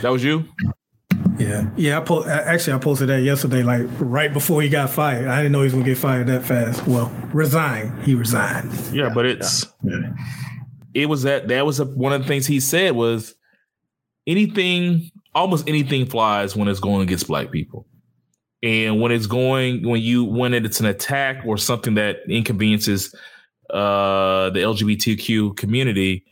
Speaker 3: That was you.
Speaker 2: Yeah, yeah. I po- actually I posted that yesterday, like right before he got fired. I didn't know he was gonna get fired that fast. Well, resign. He resigned.
Speaker 3: Yeah, but it's yeah. it was that that was a, one of the things he said was anything, almost anything flies when it's going against black people, and when it's going when you when it's an attack or something that inconveniences uh the LGBTQ community,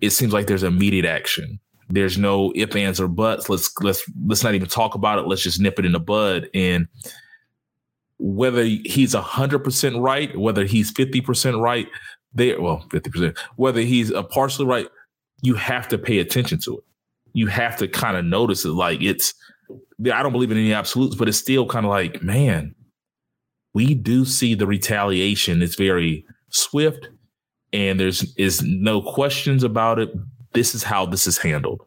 Speaker 3: it seems like there's immediate action there's no if, ands, or buts. Let's let's let's not even talk about it. Let's just nip it in the bud. And whether he's hundred percent right, whether he's fifty percent right, there well fifty percent, whether he's a partially right, you have to pay attention to it. You have to kind of notice it. Like it's, I don't believe in any absolutes, but it's still kind of like, man, we do see the retaliation. It's very swift and there's is no questions about it. This is how this is handled,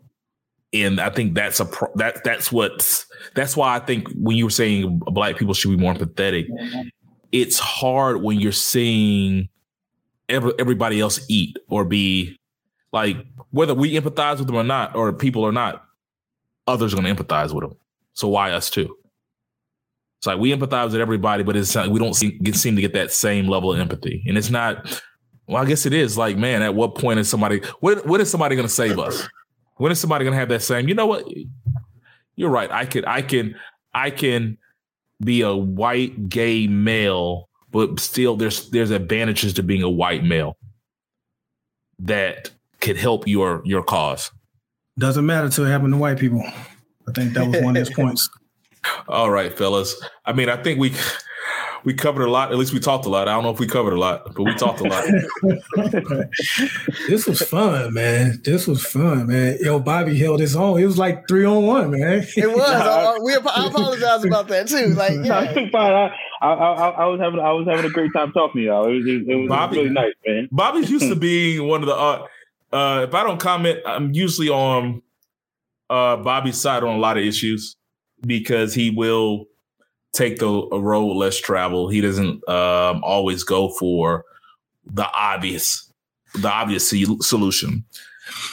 Speaker 3: and I think that's a pro- that that's what that's why I think when you were saying black people should be more empathetic, it's hard when you're seeing every, everybody else eat or be like whether we empathize with them or not, or people or not, others are going to empathize with them. So why us too? It's like we empathize with everybody, but it's we don't seem, seem to get that same level of empathy, and it's not. Well, I guess it is. Like, man, at what point is somebody? What what is somebody going to save us? When is somebody going to have that same? You know what? You're right. I can I can I can be a white gay male, but still there's there's advantages to being a white male that could help your your cause.
Speaker 2: Doesn't matter to happen to white people. I think that was one of his points.
Speaker 3: All right, fellas. I mean, I think we we covered a lot. At least we talked a lot. I don't know if we covered a lot, but we talked a lot.
Speaker 2: this was fun, man. This was fun, man. Yo, Bobby held his own. It was like three on one, man.
Speaker 1: It was. I, we, I apologize about that too. Like, yeah.
Speaker 4: fine. I, I, I, I, was having I was having a great time talking to y'all. It was, it was, Bobby, really nice, man.
Speaker 3: Bobby's used to being one of the. Uh, uh, if I don't comment, I'm usually on uh, Bobby's side on a lot of issues because he will take the a road less traveled. He doesn't um, always go for the obvious, the obvious solution.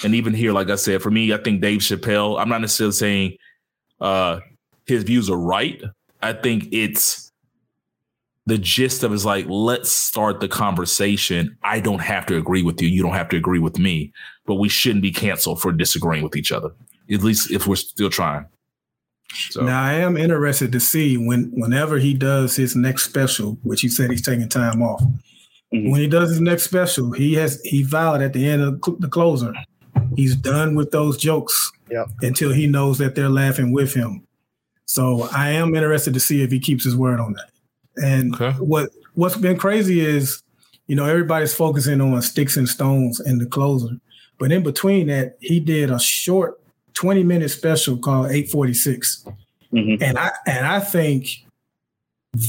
Speaker 3: And even here, like I said, for me, I think Dave Chappelle. I'm not necessarily saying uh, his views are right. I think it's the gist of is like, let's start the conversation. I don't have to agree with you. You don't have to agree with me, but we shouldn't be canceled for disagreeing with each other. At least if we're still trying.
Speaker 2: So. Now I am interested to see when whenever he does his next special, which he said he's taking time off. Mm-hmm. When he does his next special, he has he vowed at the end of the closer, he's done with those jokes
Speaker 1: yep.
Speaker 2: until he knows that they're laughing with him. So I am interested to see if he keeps his word on that. And okay. what what's been crazy is, you know, everybody's focusing on sticks and stones and the closer, but in between that, he did a short 20 minute special called 846. Mm-hmm. And I and I think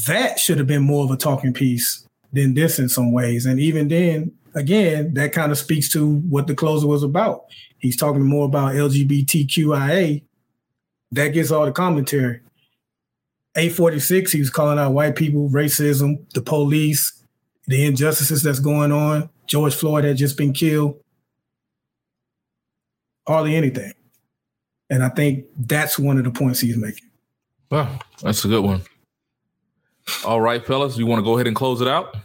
Speaker 2: that should have been more of a talking piece than this in some ways. And even then, again, that kind of speaks to what the closer was about. He's talking more about LGBTQIA. That gets all the commentary. 846, he was calling out white people, racism, the police, the injustices that's going on. George Floyd had just been killed. Hardly anything. And I think that's one of the points he's making.
Speaker 3: Well, that's a good one. All right, fellas, you want to go ahead and close it out?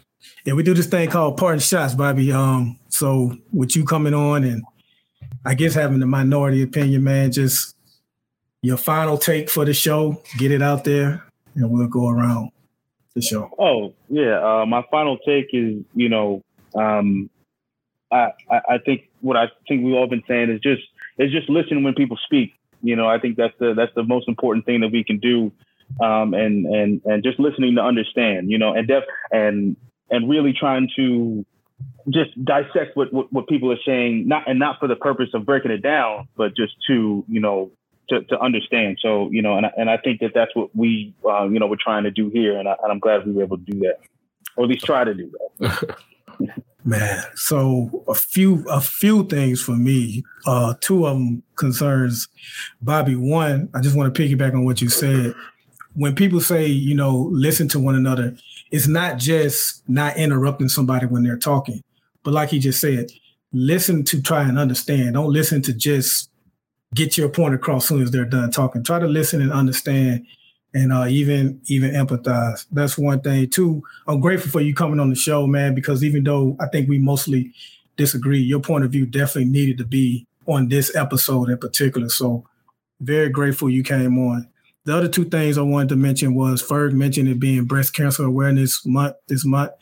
Speaker 2: Yeah, we do this thing called parting shots, Bobby. Um, so with you coming on and I guess having the minority opinion, man, just your final take for the show, get it out there, and we'll go around the show.
Speaker 4: Oh, yeah. Uh, my final take is, you know, um, I, I, I think what I think we've all been saying is just is just listen when people speak. You know, I think that's the that's the most important thing that we can do, um, and and and just listening to understand. You know, and def and and really trying to just dissect what, what, what people are saying, not and not for the purpose of breaking it down, but just to you know to, to understand. So you know, and I, and I think that that's what we uh, you know we're trying to do here, and, I, and I'm glad we were able to do that, or at least try to do that.
Speaker 2: Man, so a few a few things for me. Uh, two of them concerns Bobby. One, I just want to piggyback on what you said. When people say, you know, listen to one another, it's not just not interrupting somebody when they're talking, but like he just said, listen to try and understand. Don't listen to just get your point across soon as they're done talking. Try to listen and understand and uh, even even empathize. That's one thing. Two, I'm grateful for you coming on the show, man, because even though I think we mostly disagree, your point of view definitely needed to be on this episode in particular. So very grateful you came on. The other two things I wanted to mention was Ferg mentioned it being breast cancer awareness month this month.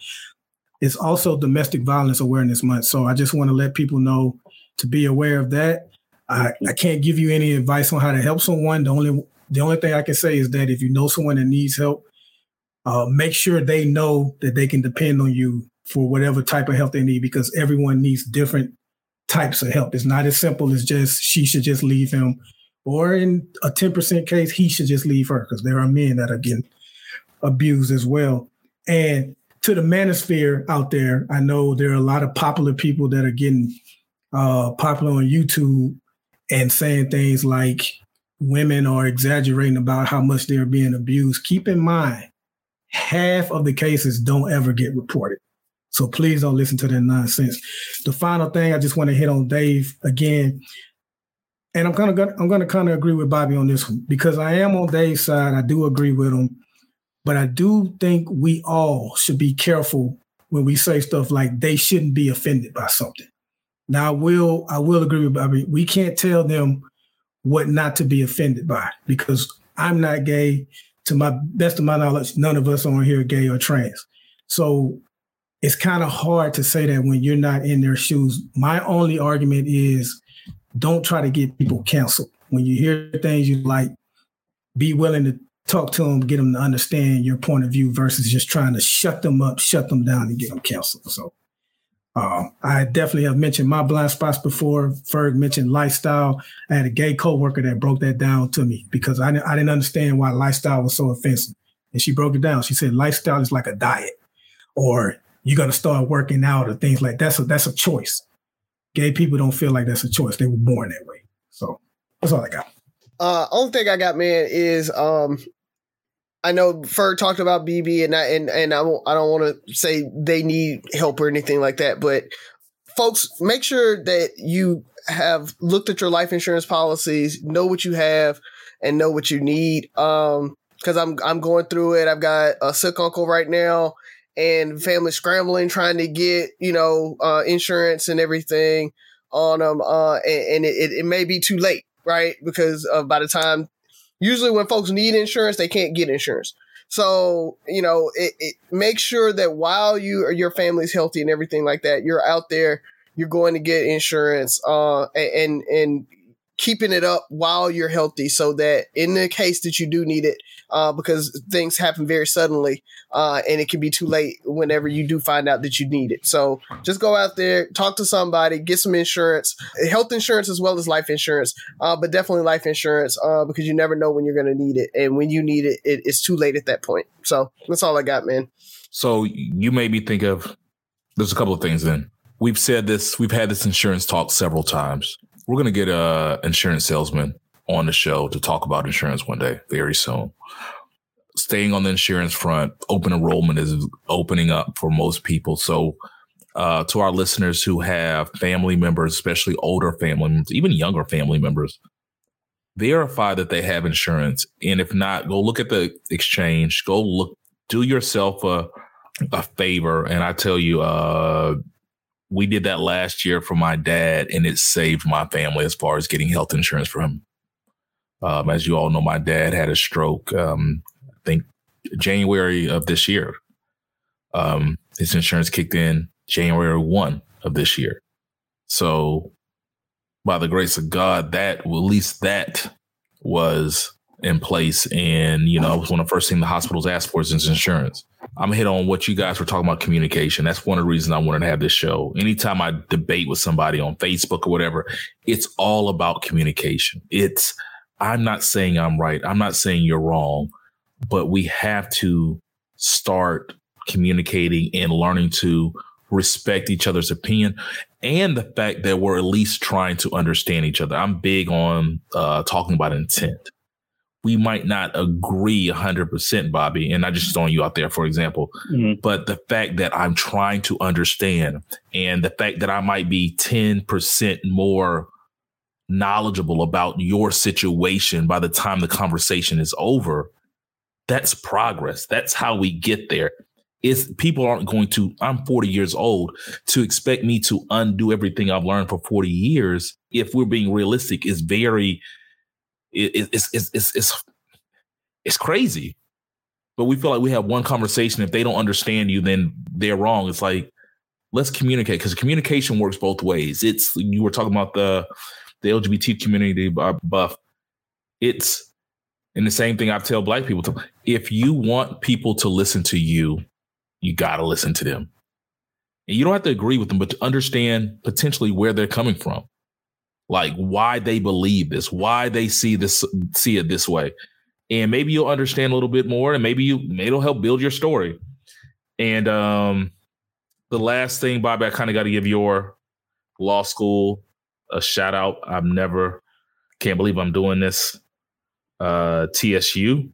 Speaker 2: It's also domestic violence awareness month. So I just want to let people know to be aware of that. I, I can't give you any advice on how to help someone. The only the only thing I can say is that if you know someone that needs help, uh, make sure they know that they can depend on you for whatever type of help they need because everyone needs different types of help. It's not as simple as just she should just leave him, or in a 10% case, he should just leave her because there are men that are getting abused as well. And to the manosphere out there, I know there are a lot of popular people that are getting uh, popular on YouTube and saying things like women are exaggerating about how much they're being abused. Keep in mind, half of the cases don't ever get reported. So please don't listen to that nonsense. The final thing I just want to hit on Dave again, and I'm kind of I'm going to kind of agree with Bobby on this one because I am on Dave's side. I do agree with him, but I do think we all should be careful when we say stuff like they shouldn't be offended by something. Now I will I will agree with Bobby. We can't tell them what not to be offended by because I'm not gay. To my best of my knowledge, none of us on here are gay or trans. So it's kind of hard to say that when you're not in their shoes. My only argument is don't try to get people canceled. When you hear things you like, be willing to talk to them, get them to understand your point of view versus just trying to shut them up, shut them down, and get them canceled. So uh, I definitely have mentioned my blind spots before. Ferg mentioned lifestyle. I had a gay coworker that broke that down to me because I, I didn't understand why lifestyle was so offensive. And she broke it down. She said lifestyle is like a diet or you're gonna start working out or things like that. So that's a choice. Gay people don't feel like that's a choice. They were born that way. So that's all I got.
Speaker 1: Uh, only thing I got, man, is um, I know Ferg talked about BB, and I and and I don't I don't want to say they need help or anything like that, but folks, make sure that you have looked at your life insurance policies, know what you have, and know what you need. Um, because I'm I'm going through it. I've got a sick uncle right now and family scrambling trying to get you know uh, insurance and everything on them uh, and, and it, it, may be too late right because uh, by the time usually when folks need insurance they can't get insurance. So you know it, it make sure that while you or your family's healthy and everything like that you're out there you're going to get insurance uh, and and keeping it up while you're healthy so that in the case that you do need it uh, because things happen very suddenly uh, and it can be too late whenever you do find out that you need it. So just go out there talk to somebody get some insurance health insurance as well as life insurance uh, but definitely life insurance uh, because you never know when you're going to need it and when you need it, it it's too late at that point. So that's all i got man.
Speaker 3: So you made me think of there's a couple of things then. We've said this we've had this insurance talk several times we're to get a insurance salesman on the show to talk about insurance one day, very soon. Staying on the insurance front, open enrollment is opening up for most people. So, uh, to our listeners who have family members, especially older family members, even younger family members, verify that they have insurance. And if not, go look at the exchange. Go look, do yourself a a favor. And I tell you, uh, we did that last year for my dad, and it saved my family as far as getting health insurance for him. Um, as you all know, my dad had a stroke. Um, I think January of this year. Um, his insurance kicked in January one of this year. So, by the grace of God, that well, at least that was in place. And you know, it was one of the first things the hospitals asked for is insurance. I'm hit on what you guys were talking about communication. That's one of the reasons I wanted to have this show. Anytime I debate with somebody on Facebook or whatever, it's all about communication. It's, I'm not saying I'm right. I'm not saying you're wrong, but we have to start communicating and learning to respect each other's opinion and the fact that we're at least trying to understand each other. I'm big on uh, talking about intent we might not agree 100%, Bobby. And I just throwing you out there, for example. Mm-hmm. But the fact that I'm trying to understand and the fact that I might be 10% more knowledgeable about your situation by the time the conversation is over, that's progress. That's how we get there. Is people aren't going to, I'm 40 years old, to expect me to undo everything I've learned for 40 years, if we're being realistic, is very it, it's, it's, it's, it's, it's crazy. But we feel like we have one conversation. If they don't understand you, then they're wrong. It's like, let's communicate because communication works both ways. It's, you were talking about the, the LGBT community buff. It's, and the same thing I tell black people to, if you want people to listen to you, you got to listen to them. And you don't have to agree with them, but to understand potentially where they're coming from like why they believe this, why they see this, see it this way. And maybe you'll understand a little bit more and maybe you, it'll help build your story. And um, the last thing, Bobby, I kind of got to give your law school a shout out. I'm never can't believe I'm doing this. Uh, TSU.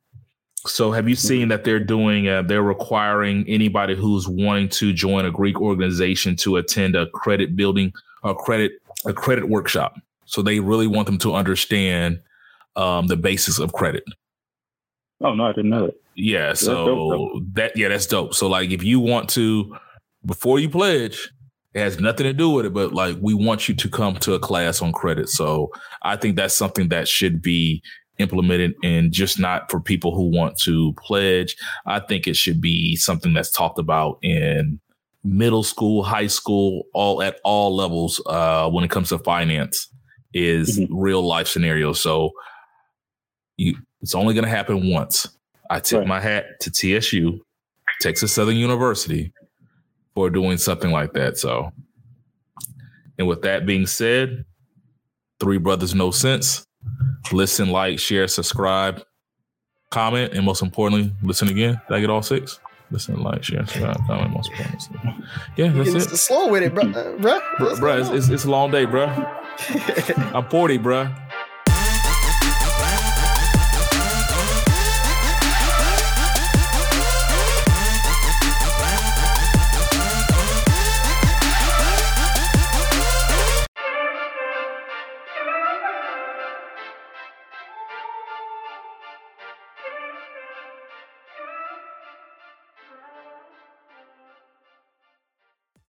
Speaker 3: So, have you seen that they're doing? Uh, they're requiring anybody who's wanting to join a Greek organization to attend a credit building, a credit, a credit workshop. So they really want them to understand um, the basis of credit.
Speaker 4: Oh no, I didn't know that.
Speaker 3: Yeah, so that yeah, that's dope. So like, if you want to, before you pledge, it has nothing to do with it, but like we want you to come to a class on credit. So I think that's something that should be implemented and just not for people who want to pledge. I think it should be something that's talked about in middle school, high school, all at all levels uh, when it comes to finance is mm-hmm. real life scenarios. So you, it's only going to happen once. I tip right. my hat to TSU, Texas Southern University, for doing something like that. So, and with that being said, Three Brothers No Sense. Listen, like, share, subscribe, comment, and most importantly, listen again. Did I get all six? Listen, like, share, subscribe, comment, most importantly. Yeah, that's it.
Speaker 1: Slow with it, bro. Bro,
Speaker 3: bro, bro it's, it's, it's, a long day, bro. I'm 40, bro.